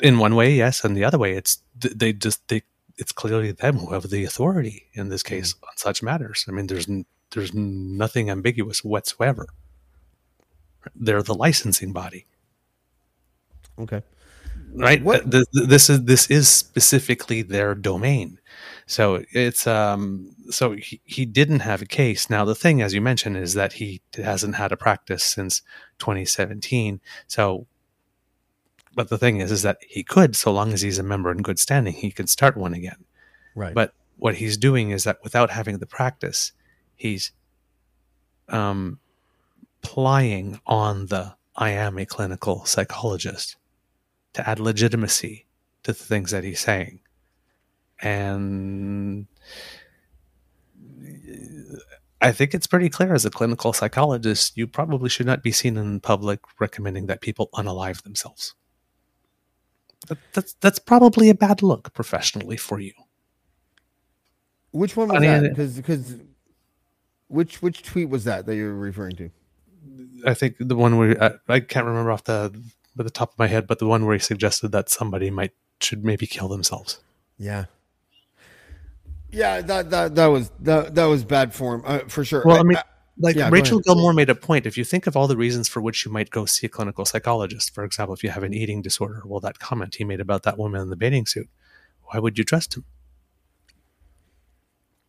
In one way, yes, and the other way, it's they just they it's clearly them who have the authority in this case mm. on such matters. I mean, there's there's nothing ambiguous whatsoever. They're the licensing body. Okay right what? this is this is specifically their domain so it's um so he, he didn't have a case now the thing as you mentioned is that he hasn't had a practice since 2017 so but the thing is is that he could so long as he's a member in good standing he could start one again right but what he's doing is that without having the practice he's um plying on the i am a clinical psychologist to add legitimacy to the things that he's saying. And I think it's pretty clear as a clinical psychologist, you probably should not be seen in public recommending that people unalive themselves. That, that's that's probably a bad look professionally for you. Which one was I mean, that? Because because which which tweet was that that you're referring to? I think the one where I, I can't remember off the the top of my head, but the one where he suggested that somebody might should maybe kill themselves. Yeah. Yeah, that that that was that that was bad form uh, for sure. Well, I, I mean, like yeah, Rachel Gilmore made a point. If you think of all the reasons for which you might go see a clinical psychologist, for example, if you have an eating disorder, well, that comment he made about that woman in the bathing suit, why would you trust him?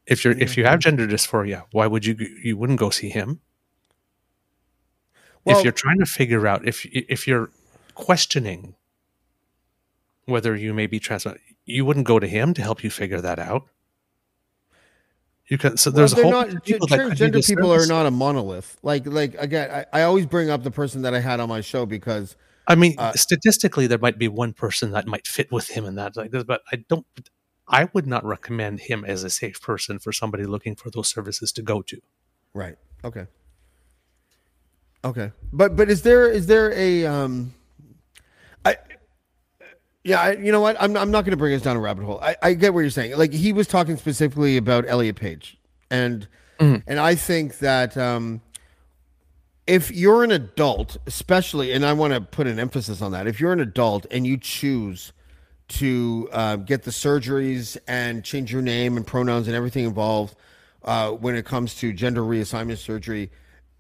If you're if you have mm-hmm. gender dysphoria, why would you you wouldn't go see him? Well, if you're trying to figure out if if you're questioning whether you may be trans, you wouldn't go to him to help you figure that out. You can so there's well, a whole not, people transgender people are not a monolith. Like like again, I, I, always bring up the person that I had on my show because I mean uh, statistically there might be one person that might fit with him in that like this, but I don't I would not recommend him as a safe person for somebody looking for those services to go to. Right. Okay. Okay. But but is there is there a um yeah, I, you know what? I'm, I'm not going to bring us down a rabbit hole. I, I get what you're saying. Like he was talking specifically about Elliot Page, and mm. and I think that um, if you're an adult, especially, and I want to put an emphasis on that, if you're an adult and you choose to uh, get the surgeries and change your name and pronouns and everything involved uh, when it comes to gender reassignment surgery,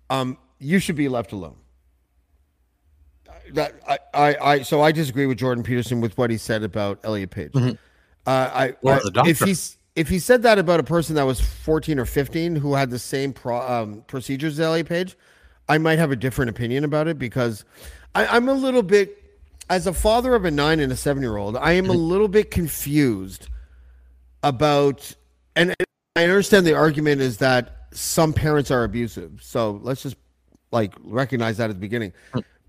um, you should be left alone that I, I, I, so I disagree with Jordan Peterson with what he said about Elliot Page. Mm-hmm. Uh, I, the doctor. If he's if he said that about a person that was 14 or 15 who had the same pro, um, procedures as Elliot Page, I might have a different opinion about it because I, I'm a little bit, as a father of a nine and a seven year old, I am a little bit confused about, and I understand the argument is that some parents are abusive. So let's just like recognize that at the beginning.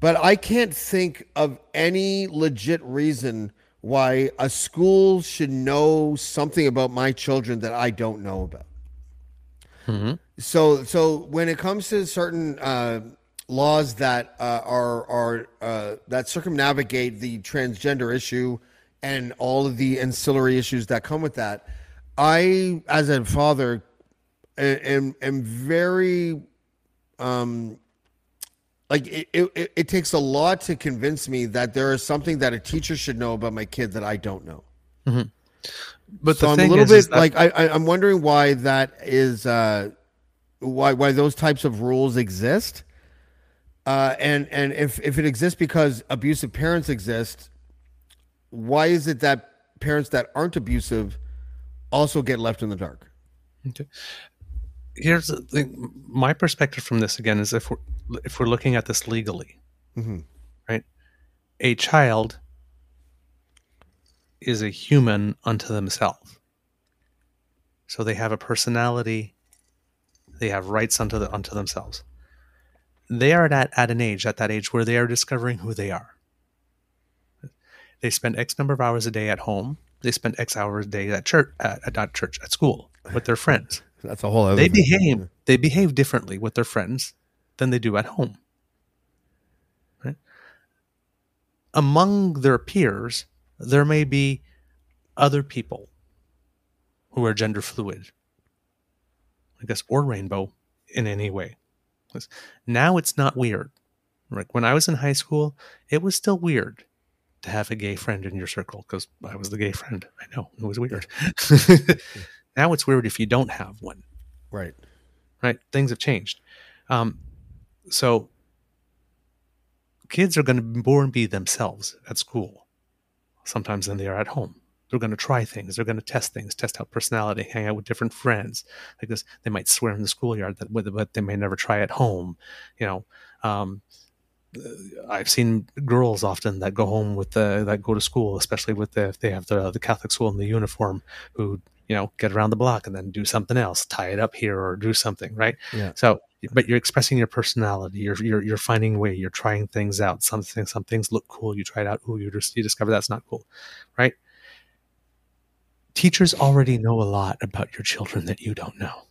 But I can't think of any legit reason why a school should know something about my children that I don't know about. So, so when it comes to certain uh, laws that uh, are are uh, that circumnavigate the transgender issue and all of the ancillary issues that come with that, I, as a father, am am very um like it, it, it takes a lot to convince me that there is something that a teacher should know about my kid that I don't know. But So the I'm thing a little is, bit is that- like I, I, I'm wondering why that is, uh, why why those types of rules exist, uh, and and if if it exists because abusive parents exist, why is it that parents that aren't abusive also get left in the dark? Okay. Here's the thing. My perspective from this again is if we're if we're looking at this legally, Mhm. right? A child is a human unto themselves, so they have a personality. They have rights unto the, unto themselves. They are at at an age at that age where they are discovering who they are. They spend X number of hours a day at home. They spend X hours a day at church, at, at not church, at school with their friends That's a whole other. they thing. behave they behave differently with their friends than they do at home right among their peers there may be other people who are gender fluid i guess or rainbow in any way. now it's not weird like when i was in high school it was still weird to have a gay friend in your circle because i was the gay friend i know it was weird <laughs> now it's weird if you don't have one right. right? Things have changed. Um, so kids are going to be more and be themselves at school sometimes than they are at home. They're going to try things. They're going to test things, test out personality, hang out with different friends. Like this, they might swear in the schoolyard that, but they may never try at home. You know, um, I've seen girls often that go home with the that go to school, especially with the if they have the the Catholic school in the uniform, who you know get around the block and then do something else, tie it up here or do something, right? Yeah. So, but you're expressing your personality. You're you're you're finding a way. You're trying things out. Something some things look cool. You try it out. Ooh, you just you discover that's not cool, right? Teachers already know a lot about your children that you don't know.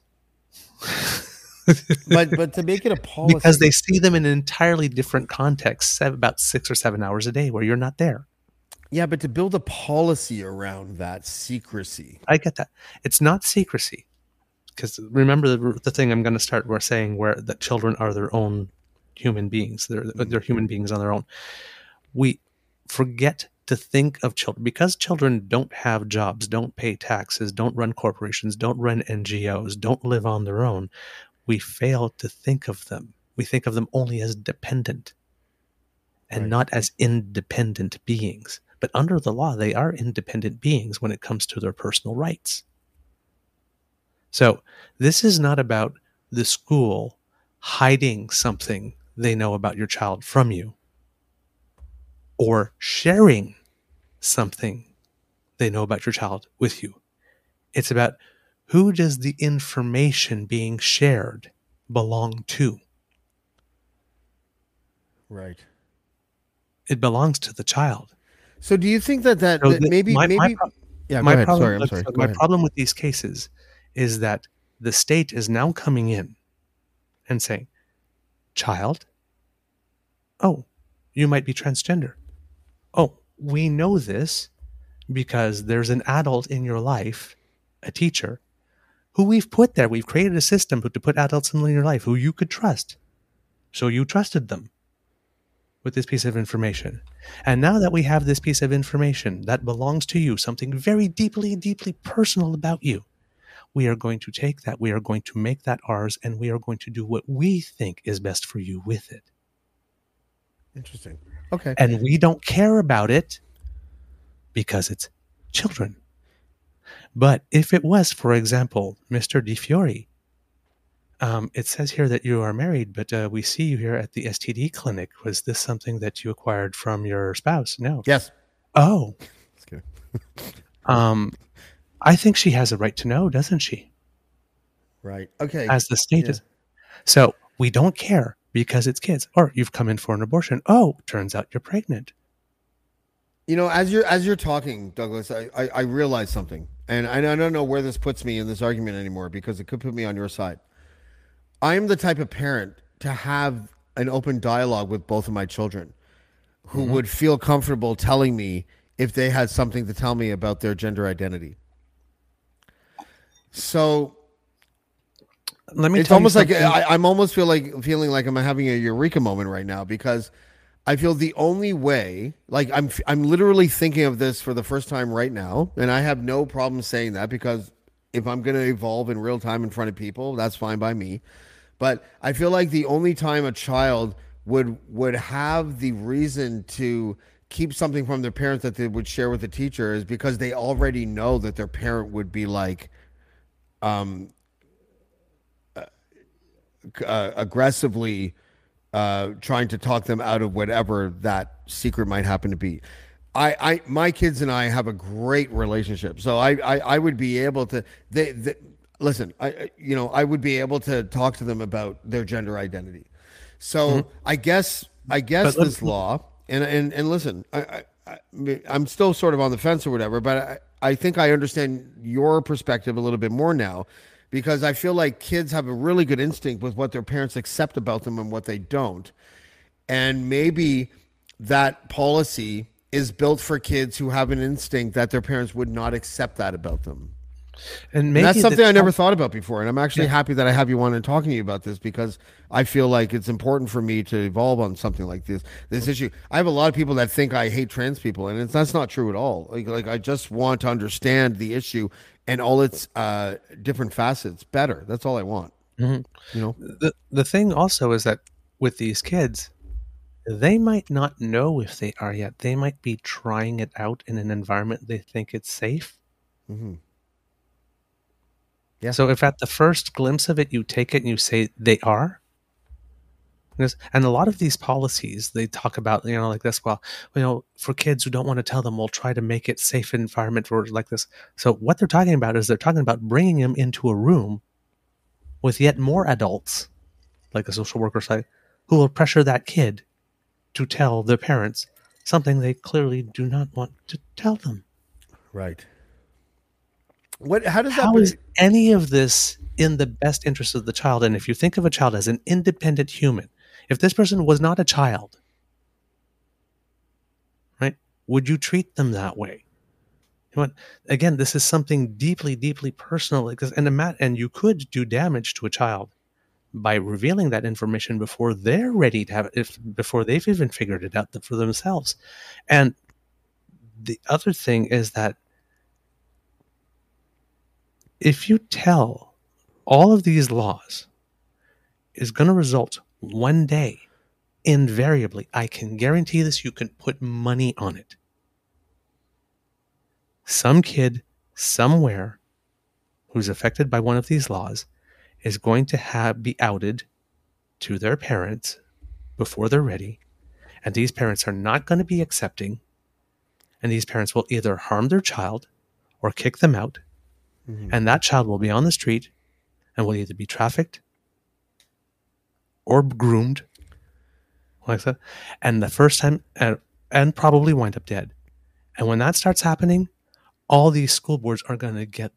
But but to make it a <laughs> policy, because they see them in an entirely different context, seven, about six or seven hours a day, where you're not there. Yeah, but to build a policy around that secrecy. I get that. It's not secrecy, because remember the, the thing I'm going to start. We're saying where that children are their own human beings. They're they're human mm-hmm. beings on their own. We forget to think of children because children don't have jobs, don't pay taxes, don't run corporations, don't run NGOs, don't live on their own. We fail to think of them. We think of them only as dependent and Right. not as independent beings. But under the law, they are independent beings when it comes to their personal rights. So, this is not about the school hiding something they know about your child from you or sharing something they know about your child with you. It's about who does the information being shared belong to? Right. It belongs to the child. So do you think that that, So that the- maybe my- maybe my pro- yeah? My ahead. problem, Sorry, I'm sorry. so my ahead. problem with these cases is that the state is now coming in and saying, "Child, oh, you might be transgender. Oh, we know this because there's an adult in your life, a teacher, who we've put there. We've created a system to put adults in your life who you could trust. So you trusted them with this piece of information. And now that we have this piece of information that belongs to you, something very deeply, deeply personal about you, we are going to take that, we are going to make that ours, and we are going to do what we think is best for you with it. Interesting. Okay. And we don't care about it because it's children. But if it was, for example, Mr. Di Fiore, um, it says here that you are married, but uh, we see you here at the STD clinic. Was this something that you acquired from your spouse? No. Yes. Oh, Just kidding. <laughs> um, I think she has a right to know, doesn't she? Right. Okay. As the state is. So we don't care because it's kids. Or you've come in for an abortion. Oh, turns out you're pregnant. You know, as you're as you're talking, Douglas, I, I, I realize something, and I, I don't know where this puts me in this argument anymore because it could put me on your side. I am the type of parent to have an open dialogue with both of my children, who mm-hmm. would feel comfortable telling me if they had something to tell me about their gender identity. So Let me it's almost like. I, I'm almost feel like feeling like I'm having a eureka moment right now because I feel the only way, like I'm, I'm literally thinking of this for the first time right now, and I have no problem saying that because if I'm going to evolve in real time in front of people, that's fine by me. But I feel like the only time a child would would have the reason to keep something from their parents that they would share with the teacher is because they already know that their parent would be like um uh, aggressively uh, trying to talk them out of whatever that secret might happen to be. I, I, my kids and I have a great relationship, so I, I, I would be able to. They, they listen. I, you know, I would be able to talk to them about their gender identity. So mm-hmm. I guess, I guess this law, and and and listen, I, I, I, I'm still sort of on the fence or whatever, but I, I think I understand your perspective a little bit more now because I feel like kids have a really good instinct with what their parents accept about them and what they don't. And maybe that policy is built for kids who have an instinct that their parents would not accept that about them. and And that's something I never thought about before. And I'm actually happy that I have you on and talking to you about this because I feel like it's important for me to evolve on something like this. This issue. I have a lot of people that think I hate trans people, and it's, that's not true at all. Like, like I just want to understand the issue and all its uh, different facets better. That's all I want. You know. the the thing also is that with these kids, they might not know if they are yet. They might be trying it out in an environment they think it's safe. Mhm. Yeah. So if at the first glimpse of it you take it and you say they are, and a lot of these policies they talk about you know like this. Well, you know, for kids who don't want to tell them, we'll try to make it safe environment for like this. So what they're talking about is they're talking about bringing them into a room with yet more adults, like a social worker side, who will pressure that kid to tell their parents something they clearly do not want to tell them. Right. What? How does that? How is any of this in the best interest of the child? And if you think of a child as an independent human, if this person was not a child, right, would you treat them that way? You know? Again, this is something deeply, deeply personal. Because and and you could do damage to a child by revealing that information before they're ready to have it, if before they've even figured it out for themselves. And the other thing is that if you tell all of these laws is going to result one day invariably i can guarantee this you can put money on it some kid somewhere who's affected by one of these laws is going to have be outed to their parents before they're ready. And these parents are not going to be accepting. And these parents will either harm their child or kick them out. Mm-hmm. And that child will be on the street and will either be trafficked or groomed like that and the first time and, and probably wind up dead. And when that starts happening all these school boards are going to get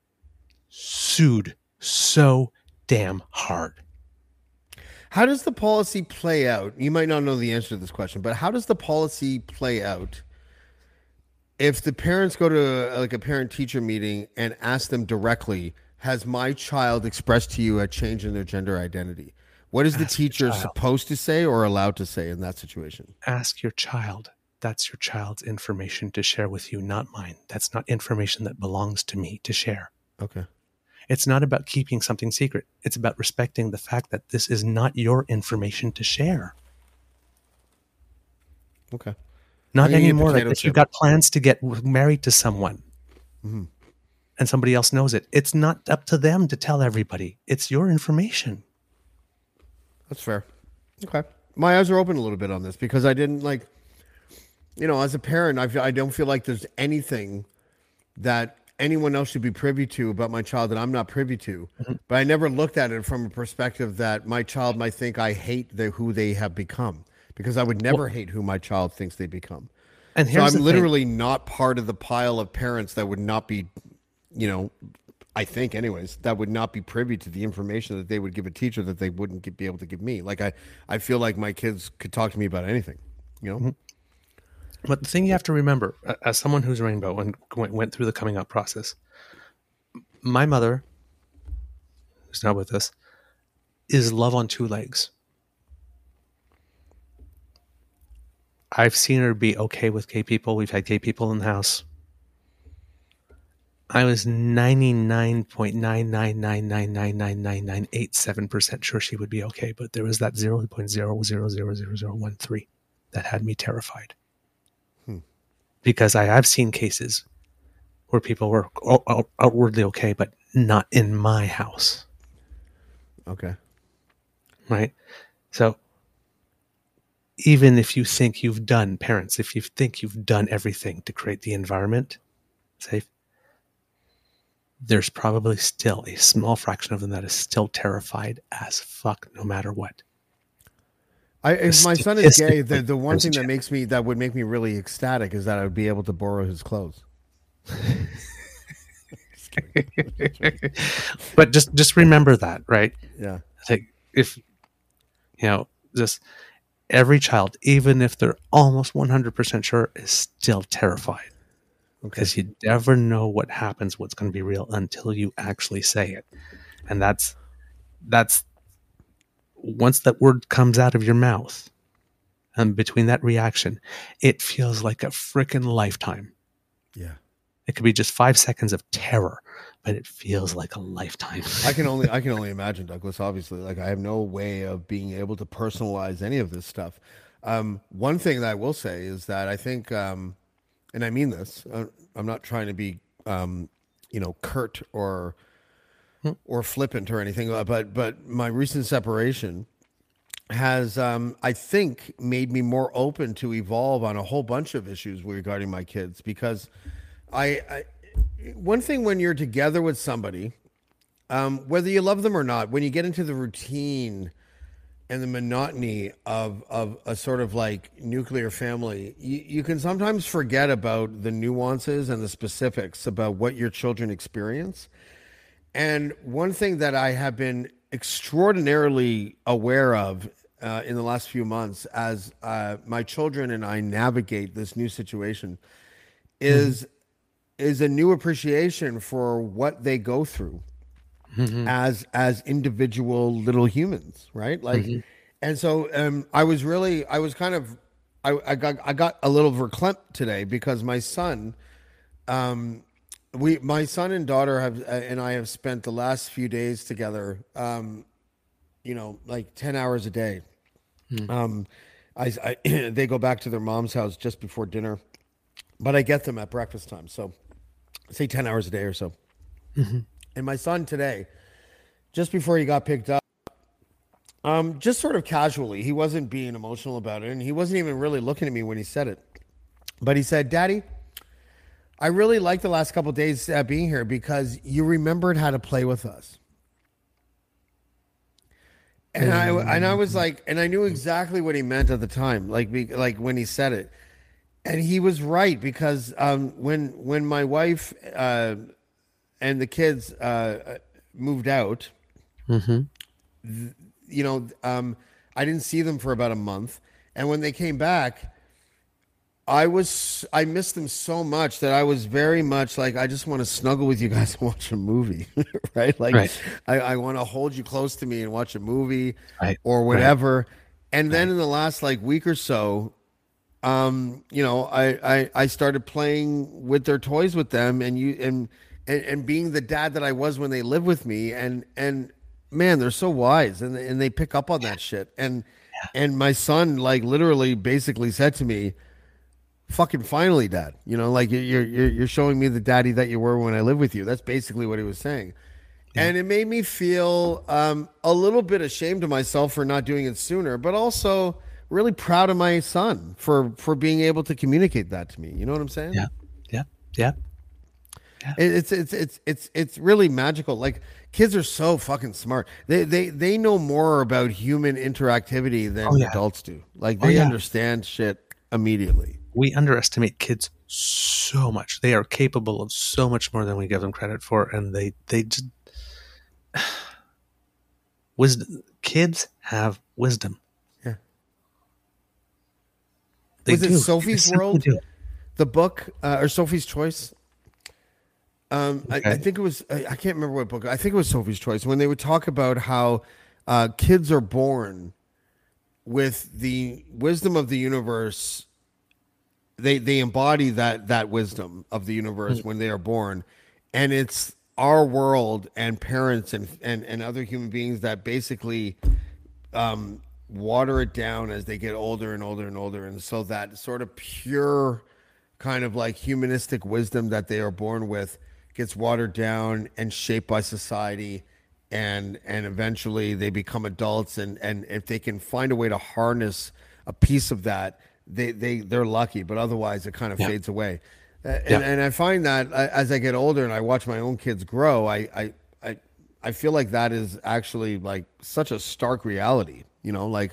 sued so damn hard How does the policy play out? You might not know the answer to this question, but how does the policy play out if the parents go to uh, like a parent teacher meeting and ask them directly, "Has my child expressed to you a change in their gender identity?" What is the Ask teacher supposed to say or allowed to say in that situation? ask your child that's your child's information to share with you not mine that's not information that belongs to me to share Okay. It's not about keeping something secret. It's about respecting the fact that this is not your information to share. Okay. Not I'm gonna eat a anymore. Like if you've got plans to get married to someone, Mm-hmm. and somebody else knows it. It's not up to them to tell everybody. It's your information. That's fair. Okay. My eyes are open a little bit on this because I didn't like, you know, as a parent, I, feel, I don't feel like there's anything that anyone else should be privy to about my child that I'm not privy to. Mm-hmm. But I never looked at it from a perspective that my child might think I hate the, who they have become because I would never hate who my child thinks they become. And So I'm the thing. literally not part of the pile of parents that would not be, you know, I think anyways, that would not be privy to the information that they would give a teacher that they wouldn't get, be able to give me. Like I, I feel like my kids could talk to me about anything, you know? But the thing you have to remember, as someone who's rainbow and went, through the coming out process, my mother, who's not with us, is love on two legs. I've seen her be okay with gay people. We've had gay people in the house. I was 99.999999987% sure she would be okay, but there was that 0.0000013 that had me terrified because I have seen cases where people were out- out- outwardly okay, but not in my house, Okay. right? So even if you think you've done, parents, if you think you've done everything to create the environment safe, there's probably still a small fraction of them that is still terrified as fuck, no matter what. I, if my son is gay, the, the one thing that makes me, that would make me really ecstatic is that I would be able to borrow his clothes. <laughs> but just just remember that, right? Yeah. like if you know just every child even if they're almost 100% sure is still terrified because you never know what happens what's going to be real until you actually say it and that's that's once that word comes out of your mouth and between that reaction it feels like a freaking lifetime Yeah. it could be just five seconds of terror but it feels like a lifetime I can only I can <laughs> only imagine Douglas. Obviously, like I have no way of being able to personalize any of this stuff. Um, one thing that I will say is that I think, um, and I mean this. Uh, I'm not trying to be, um, you know, curt or or flippant or anything, uh, but but my recent separation has, um, I think, made me more open to evolve on a whole bunch of issues regarding my kids because I, I one thing when you're together with somebody um, whether you love them or not, when you get into the routine and the monotony of of a sort of like nuclear family, you, you can sometimes forget about the nuances and the specifics about what your children experience. And one thing that I have been extraordinarily aware of uh, in the last few months as uh, my children and I navigate this new situation is is a new appreciation for what they go through as as individual little humans, right? Like, and so um, I was really, I was kind of, I, I got, I got a little verklempt today because my son, um, we, my son and daughter have, uh, and I have spent the last few days together, um, you know, like ten hours a day. Um, I, I <clears throat> they go back to their mom's house just before dinner, but I get them at breakfast time, so say ten hours a day or so. And my son today, just before he got picked up, um, just sort of casually, he wasn't being emotional about it, and he wasn't even really looking at me when he said it. But he said, "Daddy, I really like the last couple days uh, being here because you remembered how to play with us." And I and I was like, and I knew exactly what he meant at the time, like be, like when he said it, and he was right because um, when when my wife uh, and the kids uh, moved out, th- you know, um, I didn't see them for about a month, and when they came back, I was I missed them so much that I was very much like I just want to snuggle with you guys and <laughs> watch a movie, <laughs> right? Like Right. I, I want to hold you close to me and watch a movie Right. or whatever. And then in the last like week or so, um, you know, I, I I started playing with their toys with them and you and, and and being the dad that I was when they lived with me and and man, they're so wise and and they pick up on that shit. And and my son like literally basically said to me, fucking finally, dad. You know, like you're you're you're showing me the daddy that you were when I lived with you. That's basically what he was saying. And it made me feel um, a little bit ashamed of myself for not doing it sooner, but also really proud of my son for for being able to communicate that to me. You know what I'm saying? Yeah. Yeah. Yeah. It- It's it's it's it's it's really magical. Like kids are so fucking smart. They they they know more about human interactivity than Oh, yeah. adults do. Like Oh, they yeah. understand shit immediately. We underestimate kids so much. They are capable of so much more than we give them credit for, and they they just <sighs> wisdom. Kids have wisdom. Yeah. They Was do. They Sophie's World? do. The book uh, or Sophie's Choice. Um, I, I think it was. I, I can't remember what book. I think it was Sophie's Choice when they would talk about how uh, kids are born with the wisdom of the universe. They they embody that that wisdom of the universe when they are born, and it's our world and parents and and and other human beings that basically um, water it down as they get older and older and older, and so that sort of pure kind of like humanistic wisdom that they are born with gets watered down and shaped by society. And and eventually they become adults. And and if they can find a way to harness a piece of that they they they're lucky but otherwise it kind of Yeah. fades away Uh, and, Yeah. and i find that uh, as i get older and i watch my own kids grow i i i, I feel like that is actually like such a stark reality you know like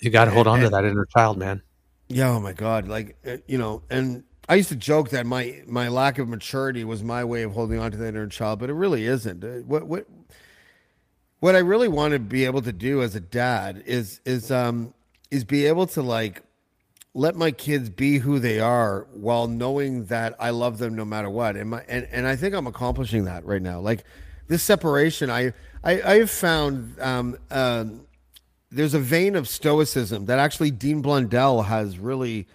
You got to hold on to that inner child, man. yeah, oh my god, like uh, you know, and I used to joke that my my lack of maturity was my way of holding on to that inner child, but it really isn't. What what what I really want to be able to do as a dad is is um is be able to like let my kids be who they are while knowing that I love them no matter what. And my and, and I think I'm accomplishing that right now. Like this separation, I I, I have found um, um there's a vein of stoicism that actually Dean Blundell has really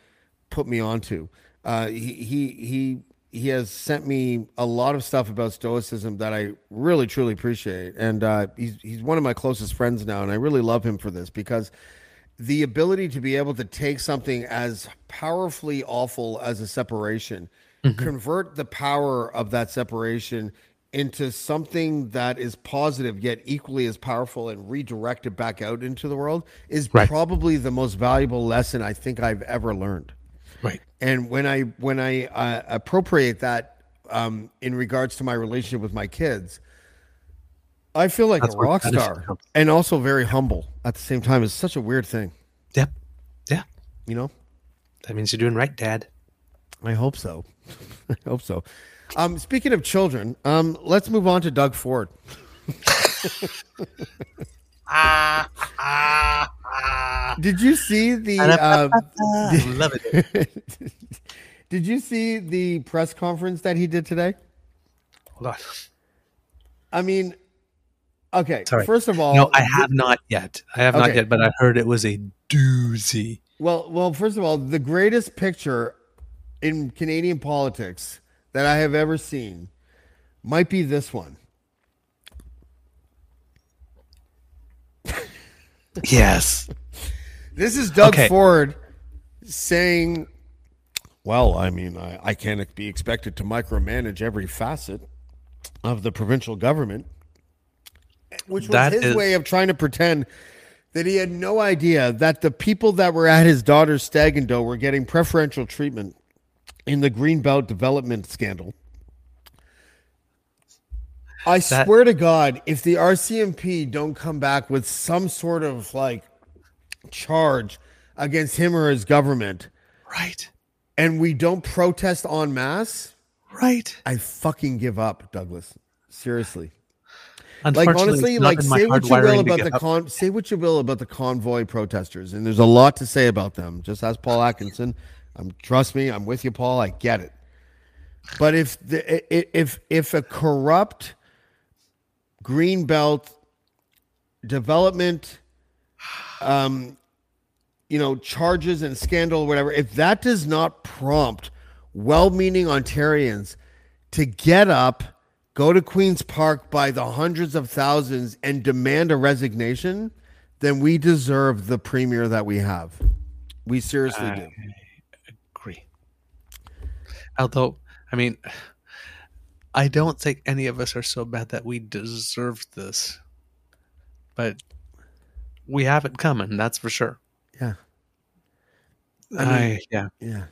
put me onto. Uh, he he he he has sent me a lot of stuff about stoicism that I really truly appreciate, and uh, he's he's one of my closest friends now, and I really love him for this because the ability to be able to take something as powerfully awful as a separation, convert the power of that separation into something that is positive yet equally as powerful and redirect it back out into the world is Right. probably the most valuable lesson I think I've ever learned. Right. And when I when I uh, appropriate that um, in regards to my relationship with my kids, I feel like That's a rock star and also very humble at the same time. It's such a weird thing, Yep. Yeah. you know. That means you're doing right, Dad. I hope so. <laughs> I hope so. Um, speaking of children, um, let's move on to Doug Ford. <laughs> Did you see the? <laughs> Uh, Love it. did you see the press conference that he did today? Hold on. I mean, okay. Sorry. First of all, No, I have not yet. I have not yet, but I heard it was a doozy. Well, well, first of all, the greatest picture in Canadian politics that I have ever seen might be this one. Yes. <laughs> This is Doug Okay. Ford saying, "Well, I mean, I, I can't be expected to micromanage every facet of the provincial government," which was That his is- way of trying to pretend that he had no idea that the people that were at his daughter's stag and do were getting preferential treatment in the Greenbelt development scandal. I That- swear to God, if the RCMP don't come back with some sort of like charge against him or his government, Right. and we don't protest en masse, Right. I fucking give up, Douglas. Seriously. Like honestly, like say what you will about the con say what you will about the convoy protesters, and there's a lot to say about them. Just ask Paul Atkinson. Um, trust me, I'm with you, Paul. I get it. But if the if if a corrupt green belt development, um, you know, charges and scandal, or whatever, if that does not prompt well-meaning Ontarians to get up, go to Queen's Park by the hundreds of thousands and demand a resignation, then we deserve the premier that we have. We seriously do. Agree. Although, I mean, I don't think any of us are so bad that we deserve this. But we have it coming, that's for sure. Yeah. I, I yeah, Yeah.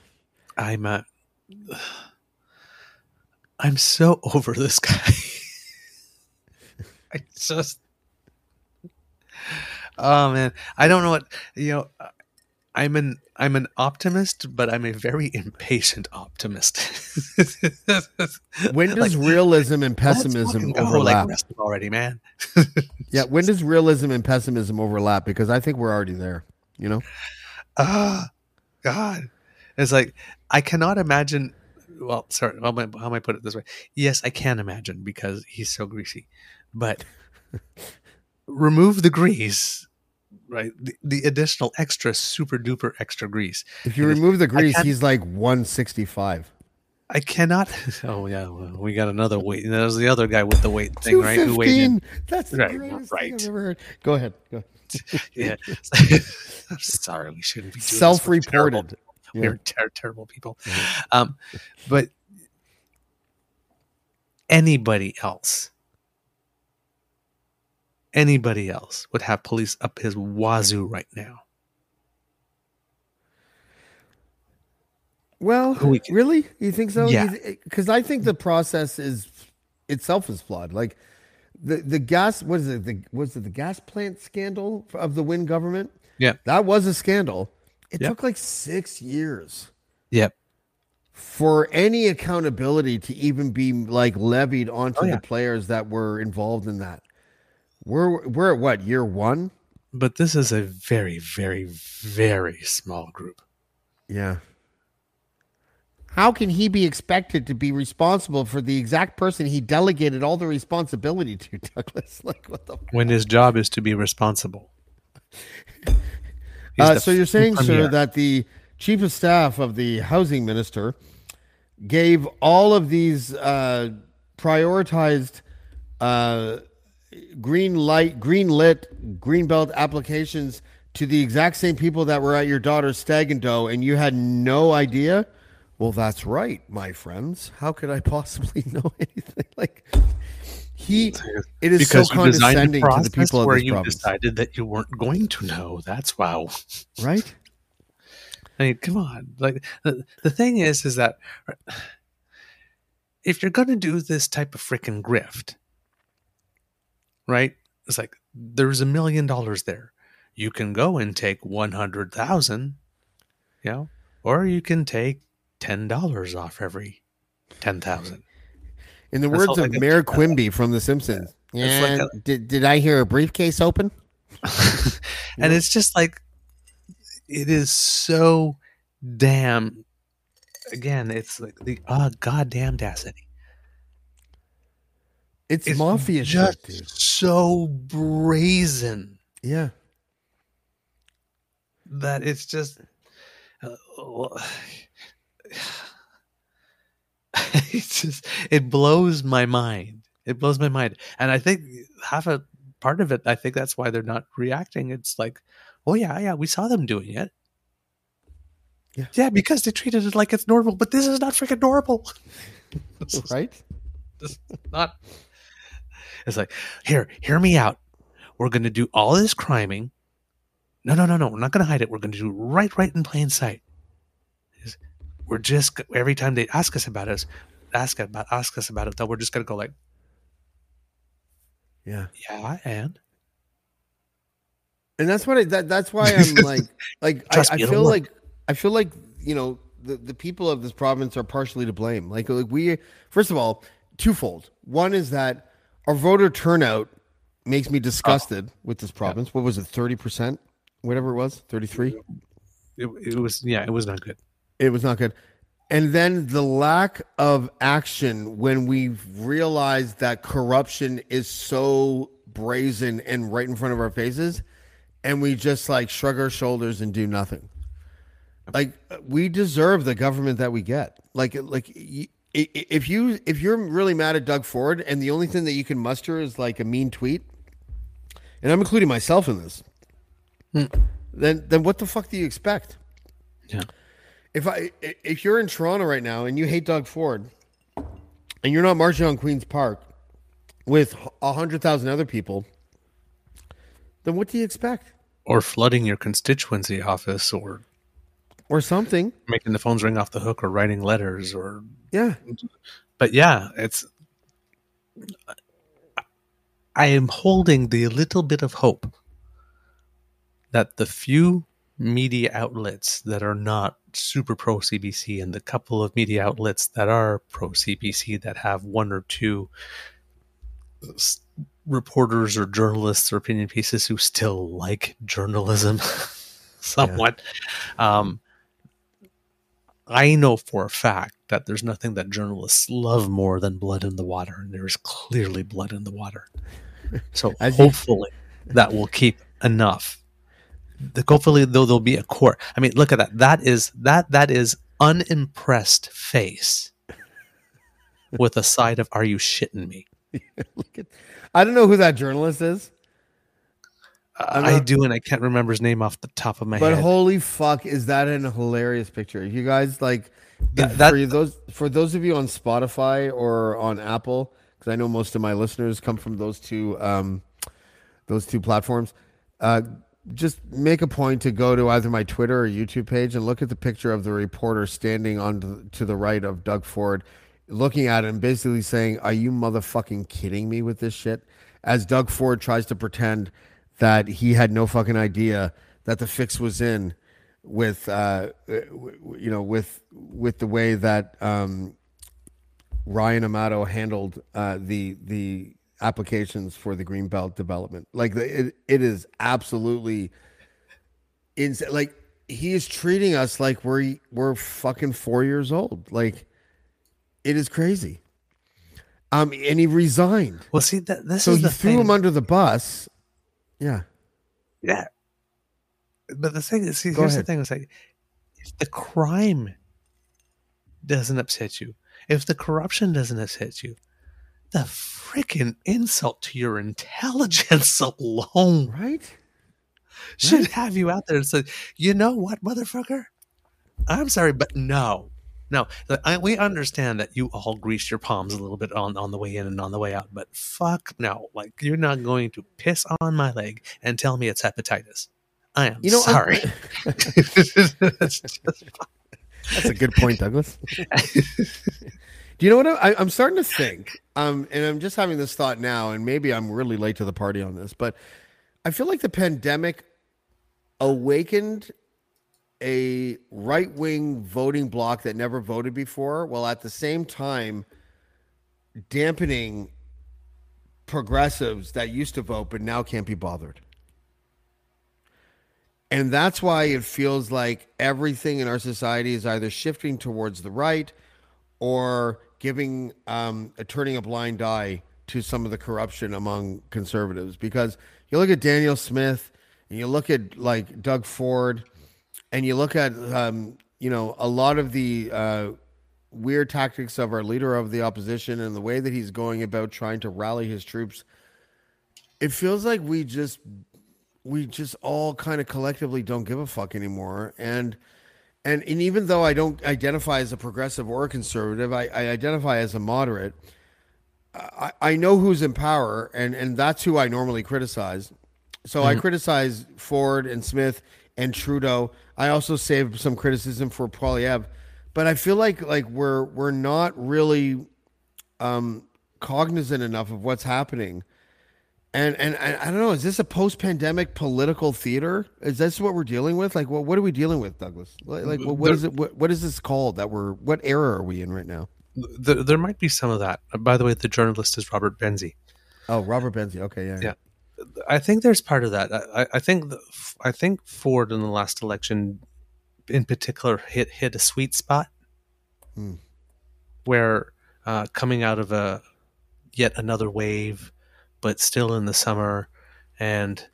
I'm uh, I'm so <laughs> over this guy. I just Oh man, I don't know what, you know, I'm an I'm an optimist, but I'm a very impatient optimist. When <laughs> does Like, realism and pessimism overlap? Like, already, man. <laughs> yeah, when does realism and pessimism overlap? Because I think we're already there. You know? ah god it's like i cannot imagine well sorry how am, I, how am i put it this way yes i can imagine because he's so greasy but remove the grease right the, the additional extra super duper extra grease If you is- remove the grease, he's like 165. i cannot <laughs> oh yeah well, we got another weight there's the other guy with the weight thing right who weighed in That's the Right, greatest right. thing I've ever heard. Go ahead. Go. <laughs> yeah <laughs> i'm sorry we shouldn't be doing this. We're terrible. Self-reported. <laughs> Yeah. We're ter- terrible people. Um, but anybody else, anybody else would have police up his wazoo right now. Well, we really? You think so? Yeah. Because I think the process is itself is flawed. Like the the gas. What is it? The was it the gas plant scandal of the Wynne government? Yeah. That was a scandal. It Yep. took like six years Yep. for any accountability to even be like levied onto Oh, yeah. the players that were involved in that. We're we're at what year one? But this is a very, very, very small group. Yeah. How can he be expected to be responsible for the exact person he delegated all the responsibility to, <laughs> Douglas? Like, what the? When his job is to be responsible. <laughs> Uh, so you're saying, sir, that the chief of staff of the housing minister gave all of these uh, prioritized uh, green light, green lit, green belt applications to the exact same people that were at your daughter's stag and doe, and you had no idea? Well, that's right, my friends. How could I possibly <laughs> know anything? Like he, it is because so you designed a condescending to the people of where you province, decided that you weren't going to know. That's wow. right? I mean, come on. Like the, the thing is, is that if you're going to do this type of freaking grift, right? It's like there's a million dollars there. You can go and take one hundred thousand, you know, or you can take ten dollars off every ten thousand. In the words of Mayor. Quimby from The Simpsons, It's like yeah, a- did, did I hear a briefcase open? <laughs> and it's just like it is so damn. Again, it's like the uh, goddamn audacity. It's, It's mafia shit, just dude. so brazen Yeah. that it's just uh, well, <sighs> <sighs> <laughs> it's just it blows my mind. It blows my mind. And i think half a part of it i think that's why they're not reacting. It's like oh yeah yeah we saw them doing it. Yeah. yeah because they treated it like it's normal but this is not freaking normal. <laughs> This is Right? not. It's like here hear me out. We're going to do all this criming. No no no no we're not going to hide it. We're going to do right right in plain sight we're just every time they ask us about us ask about ask us about it though we're just going to go like Yeah. yeah and And that's what I, that that's why I'm <laughs> like like I, I feel like I feel like you know the, the people of this province are partially to blame. Like like we first of all, twofold. One is that our voter turnout makes me disgusted oh. with this province. What was it, thirty percent? Whatever it was, thirty three? it, it was yeah it was not good It was not good. And then the lack of action when we've realized that corruption is so brazen and right in front of our faces, and we just like shrug our shoulders and do nothing. Like we deserve the government that we get. Like like y- i- i- if you if you're really mad at Doug Ford and the only thing that you can muster is like a mean tweet, and I'm including myself in this, hmm. then then what the fuck do you expect? yeah if I if you're in Toronto right now and you hate Doug Ford, and you're not marching on Queens Park with a hundred thousand other people, then what do you expect? Or flooding your constituency office, or Or something? making the phones ring off the hook, or writing letters, or Yeah. but yeah, it's. I am holding the little bit of hope that the few media outlets that are not super pro CBC and the couple of media outlets that are pro CBC that have one or two s- reporters or journalists or opinion pieces who still like journalism <laughs> somewhat. Um, I know for a fact that there's nothing that journalists love more than blood in the water, and there is clearly blood in the water. So hopefully that will keep enough. The, hopefully, though, there'll be a core. I mean, look at that. That is that that is unimpressed face <laughs> with a side of "Are you shitting me?" Look at, I don't know who that journalist is, I'm I do, and I can't remember his name off the top of my but head. But holy fuck, is that an hilarious picture? You guys like That- that- for those for those of you on Spotify or on Apple, because I know most of my listeners come from those two um, those two platforms. Uh, just make a point to go to either my Twitter or YouTube page and look at the picture of the reporter standing on to, to the right of Doug Ford, looking at him, basically saying, "Are you motherfucking kidding me with this shit?" As Doug Ford tries to pretend that he had no fucking idea that the fix was in with uh, you know with with the way that um, Ryan Amato handled uh, the the applications for the green belt development. Like the, it, it is absolutely insane. Like he is treating us like we're we're fucking four years old. Like it is crazy. Um, and he resigned. well, see that this So is he threw thing. him under the bus. Yeah. Yeah. But the thing is, see, Go here's ahead. the thing: it's like if the crime doesn't upset you, if the corruption doesn't upset you, the freaking insult to your intelligence <laughs> alone Right. should have you out there and say, you know what, motherfucker? I'm sorry, but no. No, I, we understand that you all greased your palms a little bit on, on the way in and on the way out, but fuck no. Like, you're not going to piss on my leg and tell me it's hepatitis. I am You know, sorry. <laughs> <laughs> It's just- That's a good point, Douglas. Do you know what I, I'm starting to think? Um, and I'm just having this thought now, and maybe I'm really late to the party on this, but I feel like the pandemic awakened a right wing voting bloc that never voted before, while at the same time dampening progressives that used to vote but now can't be bothered. And that's why it feels like everything in our society is either shifting towards the right or giving um, a turning a blind eye to some of the corruption among conservatives. Because you look at Danielle Smith and you look at like Doug Ford and you look at um, you know a lot of the uh, weird tactics of our leader of the opposition and the way that he's going about trying to rally his troops. It feels like we just we just all kind of collectively don't give a fuck anymore and and and even though I don't identify as a progressive or a conservative, I, I identify as a moderate. I, I know who's in power, and and that's who I normally criticize. So I criticize Ford and Smith and Trudeau. I also save some criticism for Poilievre, but I feel like like we're we're not really um, cognizant enough of what's happening. And, and and I don't know. Is this a post-pandemic political theater? Is this what we're dealing with? Like, what what are we dealing with, Douglas? Like, like what, what There- is it? What, what is this called? That we're what era are we in right now? there, there might be some of that. Uh, By the way, the journalist is Robert Benzie. Oh, Robert Benzie. Okay, yeah, Yeah. I think there's part of that. I, I- I think the, I think Ford in the last election, in particular, hit hit a sweet spot Hmm. where uh, coming out of a yet another wave, but still in the summer, and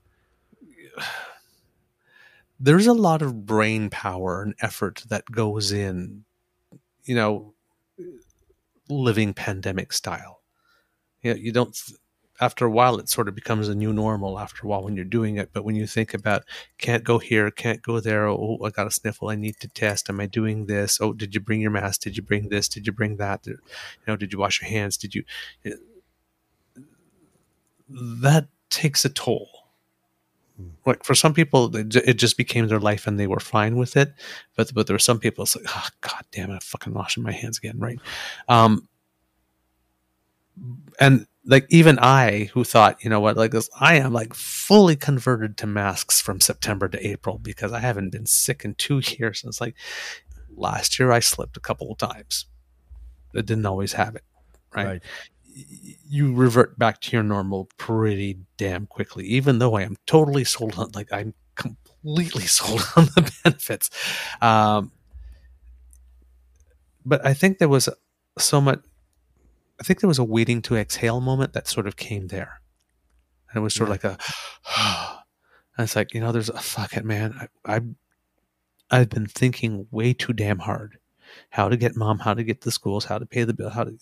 there's a lot of brain power and effort that goes in, you know, living pandemic style. You know, you don't after a while it sort of becomes a new normal after a while when you're doing it. But when you think about can't go here can't go there. Oh i got a sniffle. I need to test. Am i doing this? Oh did you bring your mask? Did you bring this? Did you bring that? You know did you wash your hands? Did you eh, that takes a toll like for some people it just became their life and they were fine with it but but there were some people it's like oh god damn it i'm fucking washing my hands again right um and like even I, who thought, you know what, like this, I am like fully converted to masks from September to April because I haven't been sick in two <laughs> years. And it's like last year I slipped a couple of times. I didn't always have it, right? right? You revert back to your normal pretty damn quickly, even though I am totally sold on, like I'm completely <laughs> sold on the benefits. Um, but I think there was so much I think there was a waiting to exhale moment that sort of came there. And it was sort of like a, and <sighs> it's like, you know, there's a fuck it, man. I, I, I've been thinking way too damn hard how to get mom, how to get the schools, how to pay the bill, how to,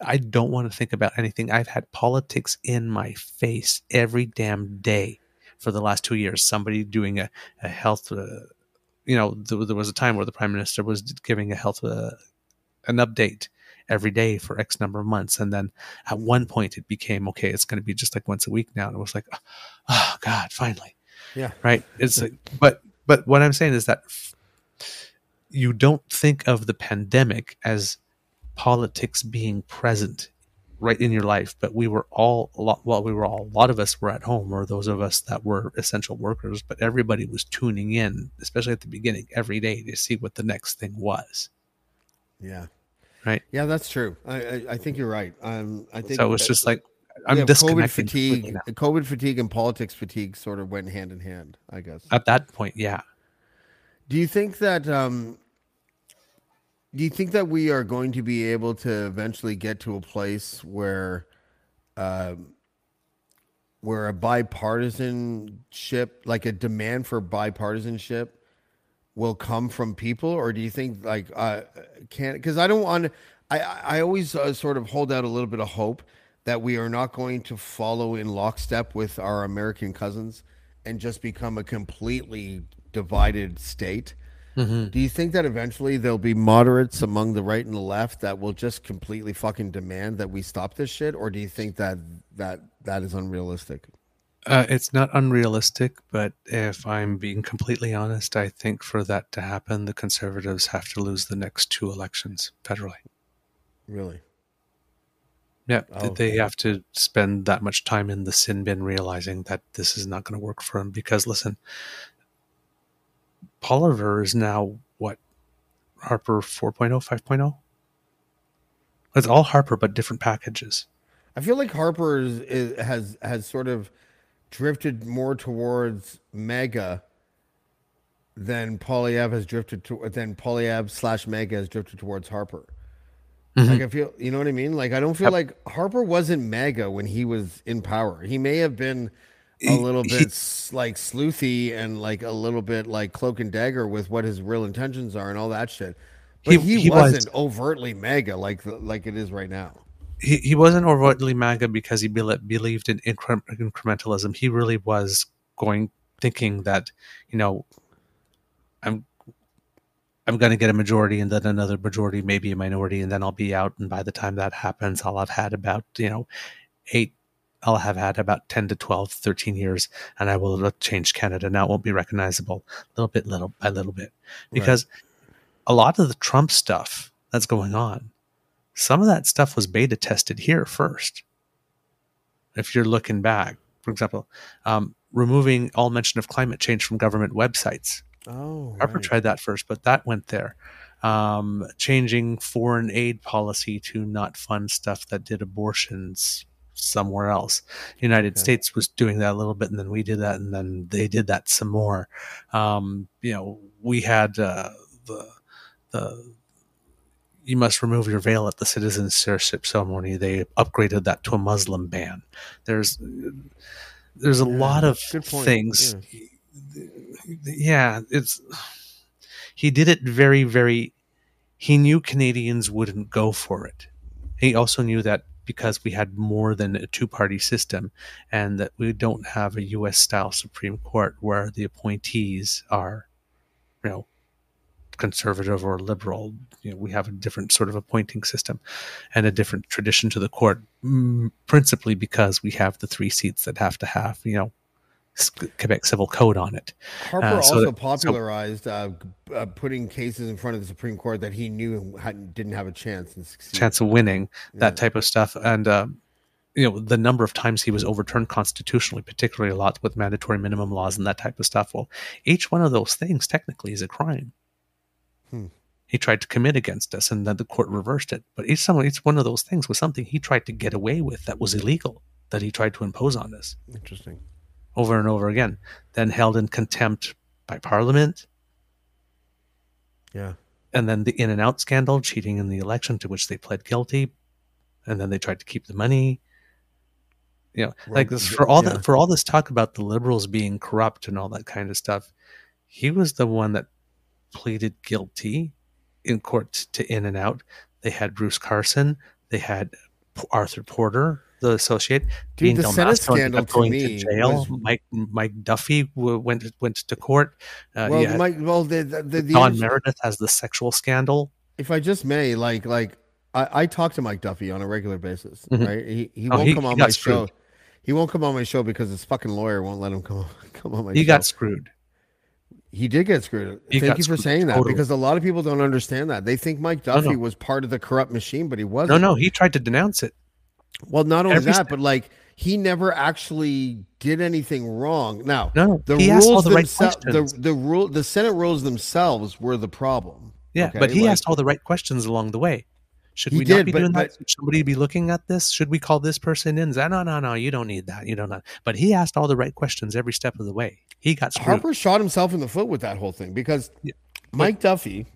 I don't want to think about anything. I've had politics in my face every damn day for the last two years. Somebody doing a, a health, uh, you know, there, there, was a time where the prime minister was giving a health, uh, an update every day for X number of months. And then at one point it became, okay, it's going to be just like once a week now. And it was like, oh God, finally. Yeah. Right. It's like, but, but what I'm saying is that you don't think of the pandemic as politics being present right in your life but we were all a lot well we were all a lot of us were at home or those of us that were essential workers but everybody was tuning in especially at the beginning every day to see what the next thing was yeah right? Yeah, that's true. I I, I think you're right. Um, I think so. It was just like I'm yeah, COVID fatigue, COVID fatigue, and politics fatigue sort of went hand in hand. I guess at that point, yeah. Do you think that? Um, do you think that we are going to be able to eventually get to a place where, um, where a bipartisanship, like a demand for bipartisanship, will come from people, or do you think like uh, can because I don't want I I always uh, sort of hold out a little bit of hope that we are not going to follow in lockstep with our American cousins and just become a completely divided state. Mm-hmm. Do you think that eventually there'll be moderates among the right and the left that will just completely fucking demand that we stop this shit, or do you think that that that is unrealistic? Uh, it's not unrealistic, but if I'm being completely honest, I think for that to happen, the conservatives have to lose the next two elections federally. Really? Yeah, oh, they okay. have to spend that much time in the sin bin realizing that this is not going to work for them. Because listen, Oliver is now what? Harper 4.0, 5.0? It's all Harper, but different packages. I feel like Harper is, is, has has sort of drifted more towards MAGA than Poilievre has drifted to than Poilievre slash MAGA has drifted towards Harper. Mm-hmm. Like I feel, you know what I mean? Like I don't feel like Harper wasn't MAGA when he was in power. He may have been a little bit he, like sleuthy and like a little bit like cloak and dagger with what his real intentions are and all that shit. But he, he, he wasn't was, overtly MAGA like like it is right now he, he wasn't overtly MAGA because he be, believed in incre- incrementalism. He really was going thinking that you know I'm I'm going to get a majority and then another majority, maybe a minority, and then I'll be out. And by the time that happens, I'll have had about you know eight. I'll have had about 10 to 12, 13 years, and I will have changed Canada. Now it won't be recognizable little bit, little by little bit. Because right. a lot of the Trump stuff that's going on some of that stuff was beta tested here first. If you're looking back, for example, um, removing all mention of climate change from government websites. Oh, Harper right. tried that first, but that went there. Um, changing foreign aid policy to not fund stuff that did abortions somewhere else. United okay. States was doing that a little bit, and then we did that, and then they did that some more. Um, you know, we had uh, the the you must remove your veil at the citizenship ceremony. They upgraded that to a Muslim ban. There's there's a yeah, lot of things. Yeah. yeah, it's he did it very very. He knew Canadians wouldn't go for it. He also knew that because we had more than a two party system and that we don't have a US style Supreme Court where the appointees are, you know, conservative or liberal. You know, we have a different sort of appointing system and a different tradition to the court, mm, principally because we have the three seats that have to have, you know, Quebec Civil Code on it. Harper Uh, so also that- so- popularized uh, uh, putting cases in front of the Supreme Court that he knew hadn't, didn't have a chance and succeed. chance of winning that Yeah. type of stuff and uh, you know the number of times he was overturned constitutionally particularly a lot with mandatory minimum laws and that type of stuff well each one of those things technically is a crime Hmm. he tried to commit against us and then the court reversed it but each, some, each one of those things was something he tried to get away with that was illegal that he tried to impose on us Interesting. Over and over again then held in contempt by parliament Yeah. and then the in and out scandal, cheating in the election, to which they pled guilty, and then they tried to keep the money. You know, like this for all yeah. that for all this talk about the liberals being corrupt and all that kind of stuff. He was the one that pleaded guilty in court to in and out. They had Bruce Carson. They had Arthur Porter, the associate. Dude, Dean the Senate scandal to going me to jail. was- Mike Mike Duffy went went to court. Uh, well, Mike, well, the, the, the, the Don Meredith has the sexual scandal. if I just may, like, like I, I talk to Mike Duffy on a regular basis, Mhm. right? He, he Oh, won't he- come on my show. He won't come on my show because his fucking lawyer won't let him come <laughs> come on my show. He show. got screwed. He did get screwed. He Thank you for saying that totally. because a lot of people don't understand that. They think Mike No, Duffy no. was part of the corrupt machine, but he wasn't. No, no, he tried to denounce it. Well, not only Every that, step- but like he never actually did anything wrong. Now, No, no, the he asked all rules the right themselves, the the rule, the Senate rules themselves were the problem. Yeah, Okay, but he like- asked all the right questions along the way. Should we not did, be but- doing that? Should somebody be looking at this? Should we call this person in? Say, No, no, no, you don't need that. You don't know. But he asked all the right questions every step of the way. He got screwed. Harper shot himself in the foot with that whole thing because Yeah, Mike Duffy.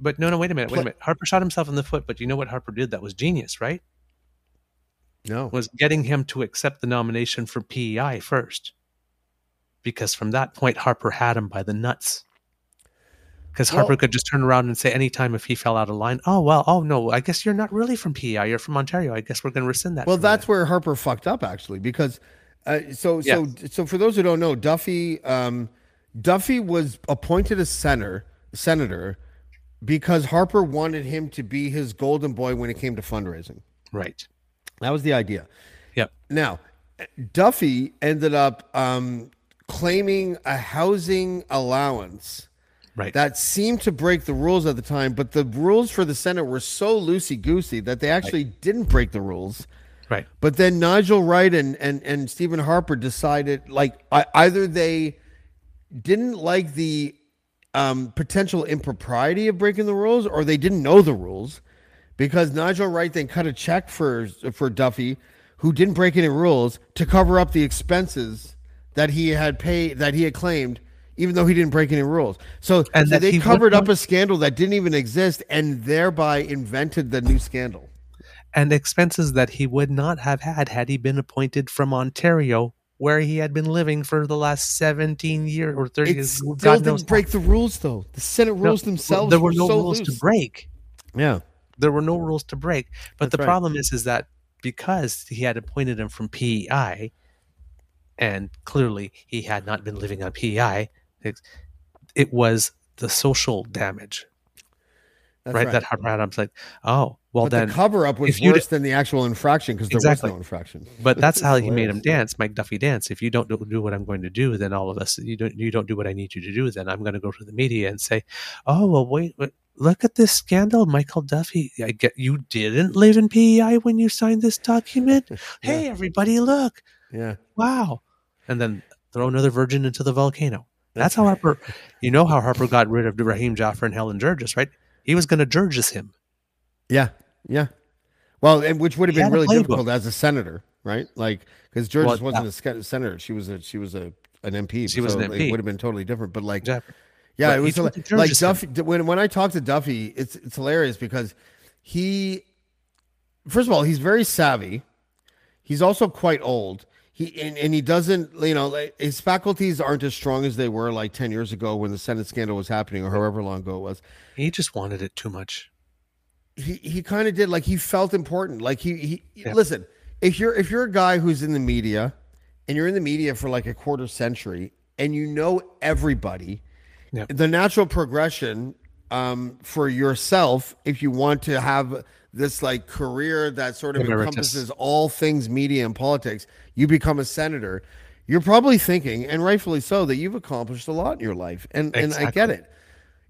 But no, no, wait a minute, wait a minute. Harper shot himself in the foot, but you know what Harper did that was genius, right? No, Was getting him to accept the nomination for PEI first. Because from that point, Harper had him by the nuts. Because Harper Well- could just turn around and say anytime if he fell out of line, oh, well, oh, no, I guess you're not really from PEI. You're from Ontario. I guess we're going to rescind that. well, that's you." where Harper fucked up actually because uh, so so so for those who don't know, Duffy um, Duffy was appointed a senator senator because Harper wanted him to be his golden boy when it came to fundraising. Right. That was the idea. Yeah. Now, Duffy ended up um, claiming a housing allowance Right. that seemed to break the rules at the time, but the rules for the Senate were so loosey goosey that they actually didn't break the rules. right. But then Nigel Wright and and and Stephen Harper decided like I, either they didn't like the um, potential impropriety of breaking the rules, or they didn't know the rules, because Nigel Wright then cut a check for for Duffy, who didn't break any rules, to cover up the expenses that he had paid that he had claimed. Even though he didn't break any rules, so, And so they covered up a scandal that didn't even exist, and thereby invented the new scandal. And expenses that he would not have had had he been appointed from Ontario, where he had been living for the last 17 years or 30 It years. still God didn't break the rules, though. The Senate No, rules themselves There were no so rules loose. to break. Yeah, There were no rules to break. But That's the right. problem is, is that because he had appointed him from PEI, and clearly he had not been living on PEI, it, it was the social damage, right? right. That Harper Adams like, oh, well but then the cover up was worse than the actual infraction because there Exactly. was no infraction. But <laughs> that's how he made him dance, Mike Duffy dance. If you don't do, do what I'm going to do, then all of us you don't you don't do what I need you to do, then I'm going to go to the media and say, "Oh well, wait, wait look at this scandal, Michael Duffy. I get you didn't live in PEI when you signed this document. <laughs> Hey, everybody, look, Yeah, wow!" And then throw another virgin into the volcano. That's how Harper. <laughs> You know how Harper got rid of Rahim Jaffer and Helen Guergis, right? He was going to Guergis him. yeah, yeah. Well, and which would have been really difficult as a senator, right? Like because Guergis Well, wasn't a senator; she was a she was a an MP. She was so an It MP. would have been totally different. But like, Jaffer. Yeah, But it was like. Duffy. When when I talk to Duffy, it's it's hilarious because he, first of all, he's very savvy. He's also quite old. He and, and he doesn't, you know, like, his faculties aren't as strong as they were like ten years ago when the Senate scandal was happening, or however long ago it was. He just wanted it too much. he he kind of did like he felt important. Like he he Yeah. listen, if you're if you're a guy who's in the media and you're in the media for like a quarter century and you know everybody, Yeah. the natural progression um, for yourself, if you want to have this like career that sort of Emeritus. encompasses all things media and politics, you become a senator. You're probably thinking, and rightfully so, that you've accomplished a lot in your life, and and I get Exactly. it.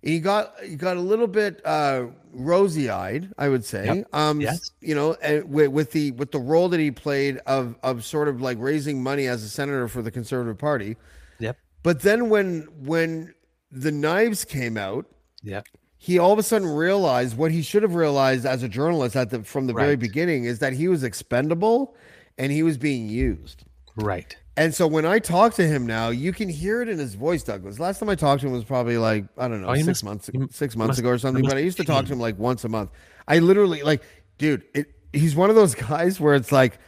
You got you got a little bit uh, rosy eyed, I would say. Yep. Um, Yes. You know, and with, with the with the role that he played of of sort of like raising money as a senator for the Conservative Party. Yep. But then when when the knives came out, Yeah. he all of a sudden realized what he should have realized as a journalist at the from the very beginning is that he was expendable and he was being used. Right. And so when I talk to him now, you can hear it in his voice, Douglas. Last time I talked to him was probably like I don't know Oh, six must- months six months must- ago or something. But I used to talk to him like once a month. I literally like, dude, it, he's one of those <laughs> guys where it's like,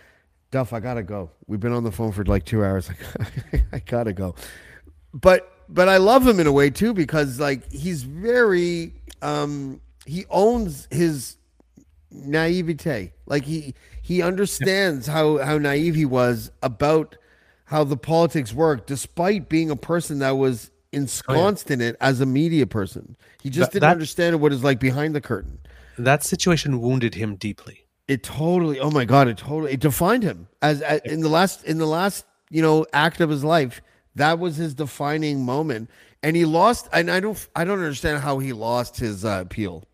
Duff, I gotta go. We've been on the phone for like two hours. Like, <laughs> I gotta go. But but I love him in a way too because like he's very um he owns his naivete. Like he he understands how how naive he was about how the politics work, despite being a person that was ensconced in it as a media person. He just That- didn't that- understand what is like behind the curtain. That situation wounded him deeply. It totally. Oh my god! It totally. It defined him as, as in the last in the last you know act of his life. That was his defining moment, and he lost. And I don't. I don't understand how he lost his uh, appeal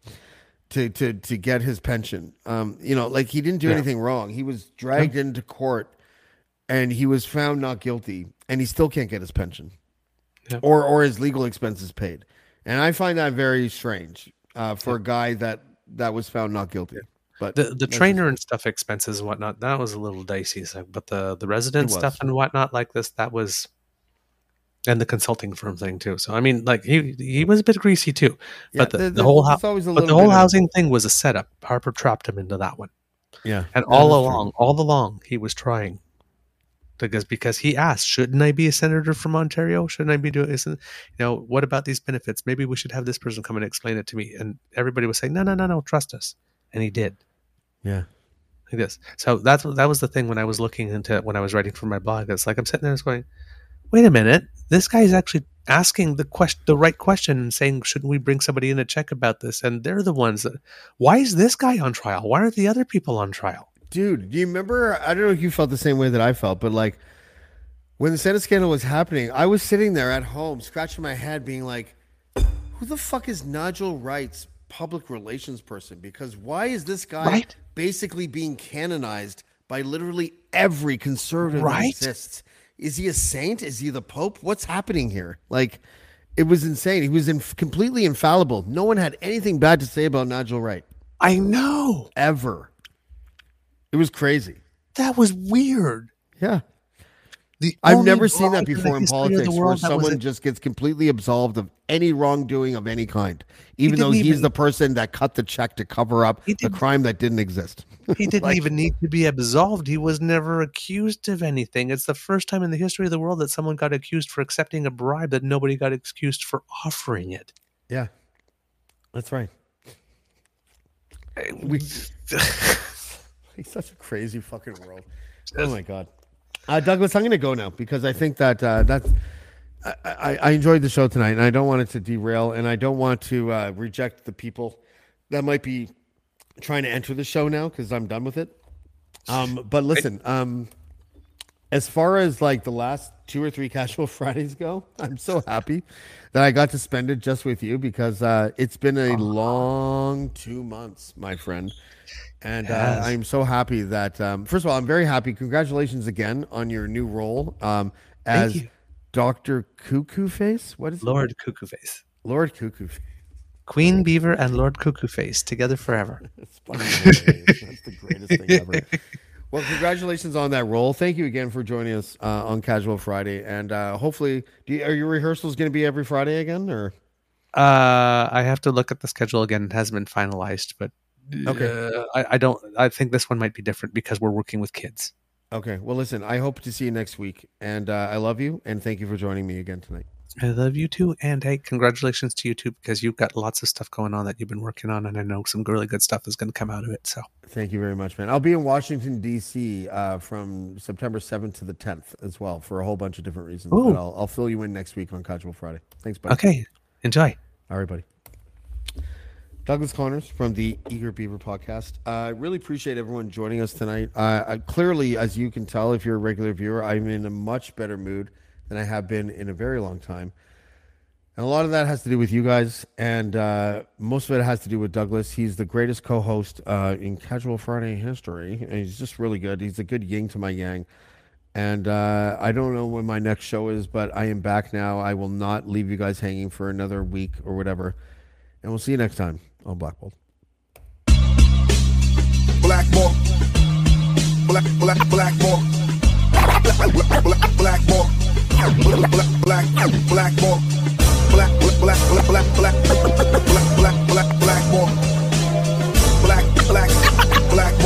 to to to get his pension. Um, you know, like he didn't do Yeah. anything wrong. He was dragged into court, and he was found not guilty, and he still can't get his pension, Yeah. or or his legal expenses paid. And I find that very strange uh, for a guy that that was found not guilty. But The the trainer and stuff expenses and whatnot that was a little dicey. So, but the the resident stuff and whatnot like this that was, and the consulting firm thing too. So I mean, like he he was a bit greasy too. Yeah, but the, the there- whole there's hou- always a but the whole bit of- housing thing was a setup. Harper trapped him into that one, Yeah. and all is true. along, all along, he was trying. Because because he asked, shouldn't I be a senator from Ontario? Shouldn't I be doing this? You know, what about these benefits? Maybe we should have this person come and explain it to me. And everybody was saying, no, no, no, no, trust us. And he did Yeah. like this. So that's that was the thing when I was looking into when I was writing for my blog. It's like I'm sitting there just going, wait a minute, this guy is actually asking the question, the right question, and saying, shouldn't we bring somebody in to check about this? And they're the ones that. Why is this guy on trial? Why aren't the other people on trial? Dude, do you remember? I don't know if you felt the same way that I felt, but like when the Senate scandal was happening, I was sitting there at home scratching my head, being like, who the fuck is Nigel Wright's public relations person? Because why is this guy Right. basically being canonized by literally every conservative that exists? Is he a saint? Is he the Pope? What's happening here? Like, it was insane. He was in, completely infallible. No one had anything bad to say about Nigel Wright I know ever. It was crazy. that was weird. Yeah. The I've never seen that before in history of the politics where world that was someone a- just gets completely absolved of any wrongdoing of any kind, even though he's even- the person that cut the check to cover up He the crime that didn't exist. He <laughs> didn't Like- even need to be absolved. He was never accused of anything. It's the first time in the history of the world that someone got accused for accepting a bribe that nobody got accused for offering it. Yeah. That's right. We, it's <laughs> <laughs> such a crazy fucking world. Oh my god, uh, Douglas, I'm going to go now because I think that uh, that's. I, I, enjoyed the show tonight, and I don't want it to derail, and I don't want to uh, reject the people that might be trying to enter the show now because I'm done with it. Um, but listen, um, as far as like the last two or three <laughs> casual Fridays go, I'm so happy that I got to spend it just with you because uh, it's been a long two months, my friend. And uh, I'm so happy that, um, first of all, I'm very happy. Congratulations again on your new role um, as Dr. Cuckoo Face. What is it? Lord Cuckoo Face. Lord Cuckoo Face. Queen Beaver and Lord Cuckoo Face together forever. <laughs> It's fucking hilarious. That's the greatest thing ever. <laughs> Well, congratulations on that role. Thank you again for joining us uh, on Casual Friday, and uh, hopefully, do you, are your rehearsals going to be every Friday again, or Uh, I have to look at the schedule again. It hasn't been finalized, but Okay. uh, I, I don't. I think this one might be different because we're working with kids. Okay? Well, listen, I hope to see you next week, and uh, I love you, and thank you for joining me again tonight. I love you too. And hey, congratulations to you too, because you've got lots of stuff going on that you've been working on. And I know some really good stuff is going to come out of it. So Thank you very much, man. I'll be in Washington, D.C. Uh, from September 7th to the 10th as well for a whole bunch of different reasons. Ooh. But I'll, I'll fill you in next week on Casual Friday. Thanks, buddy. okay, enjoy. All right, buddy. Douglas Connors from the Eager Beaver podcast. I really appreciate everyone joining us tonight. Uh, I, clearly, as you can tell, if you're a regular viewer, I'm in a much better mood than I have been in a very long time. And a lot of that has to do with you guys, and uh, most of it has to do with Douglas. He's the greatest co-host uh, in Casual Friday history, and he's just really good. He's a good yin to my yang. And uh, I don't know when my next show is, but I am back now. I will not leave you guys hanging for another week or whatever. And we'll see you next time on Black Bolt. Black, black, Blackmore. Black, black, black, Blackmore. Black, black, Blackmore. Black, black, black, black, black, black, black, black, black, Blackmore. Black, black, Blackmore. Black,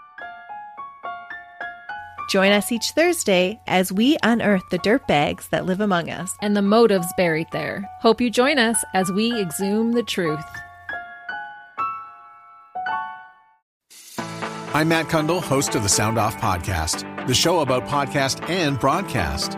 Join us each Thursday as we unearth the dirtbags that live among us. and the motives buried there. Hope you join us as we exhume the truth. I'm Matt Cundill, host of the Sound Off Podcast, the show about podcast and broadcast.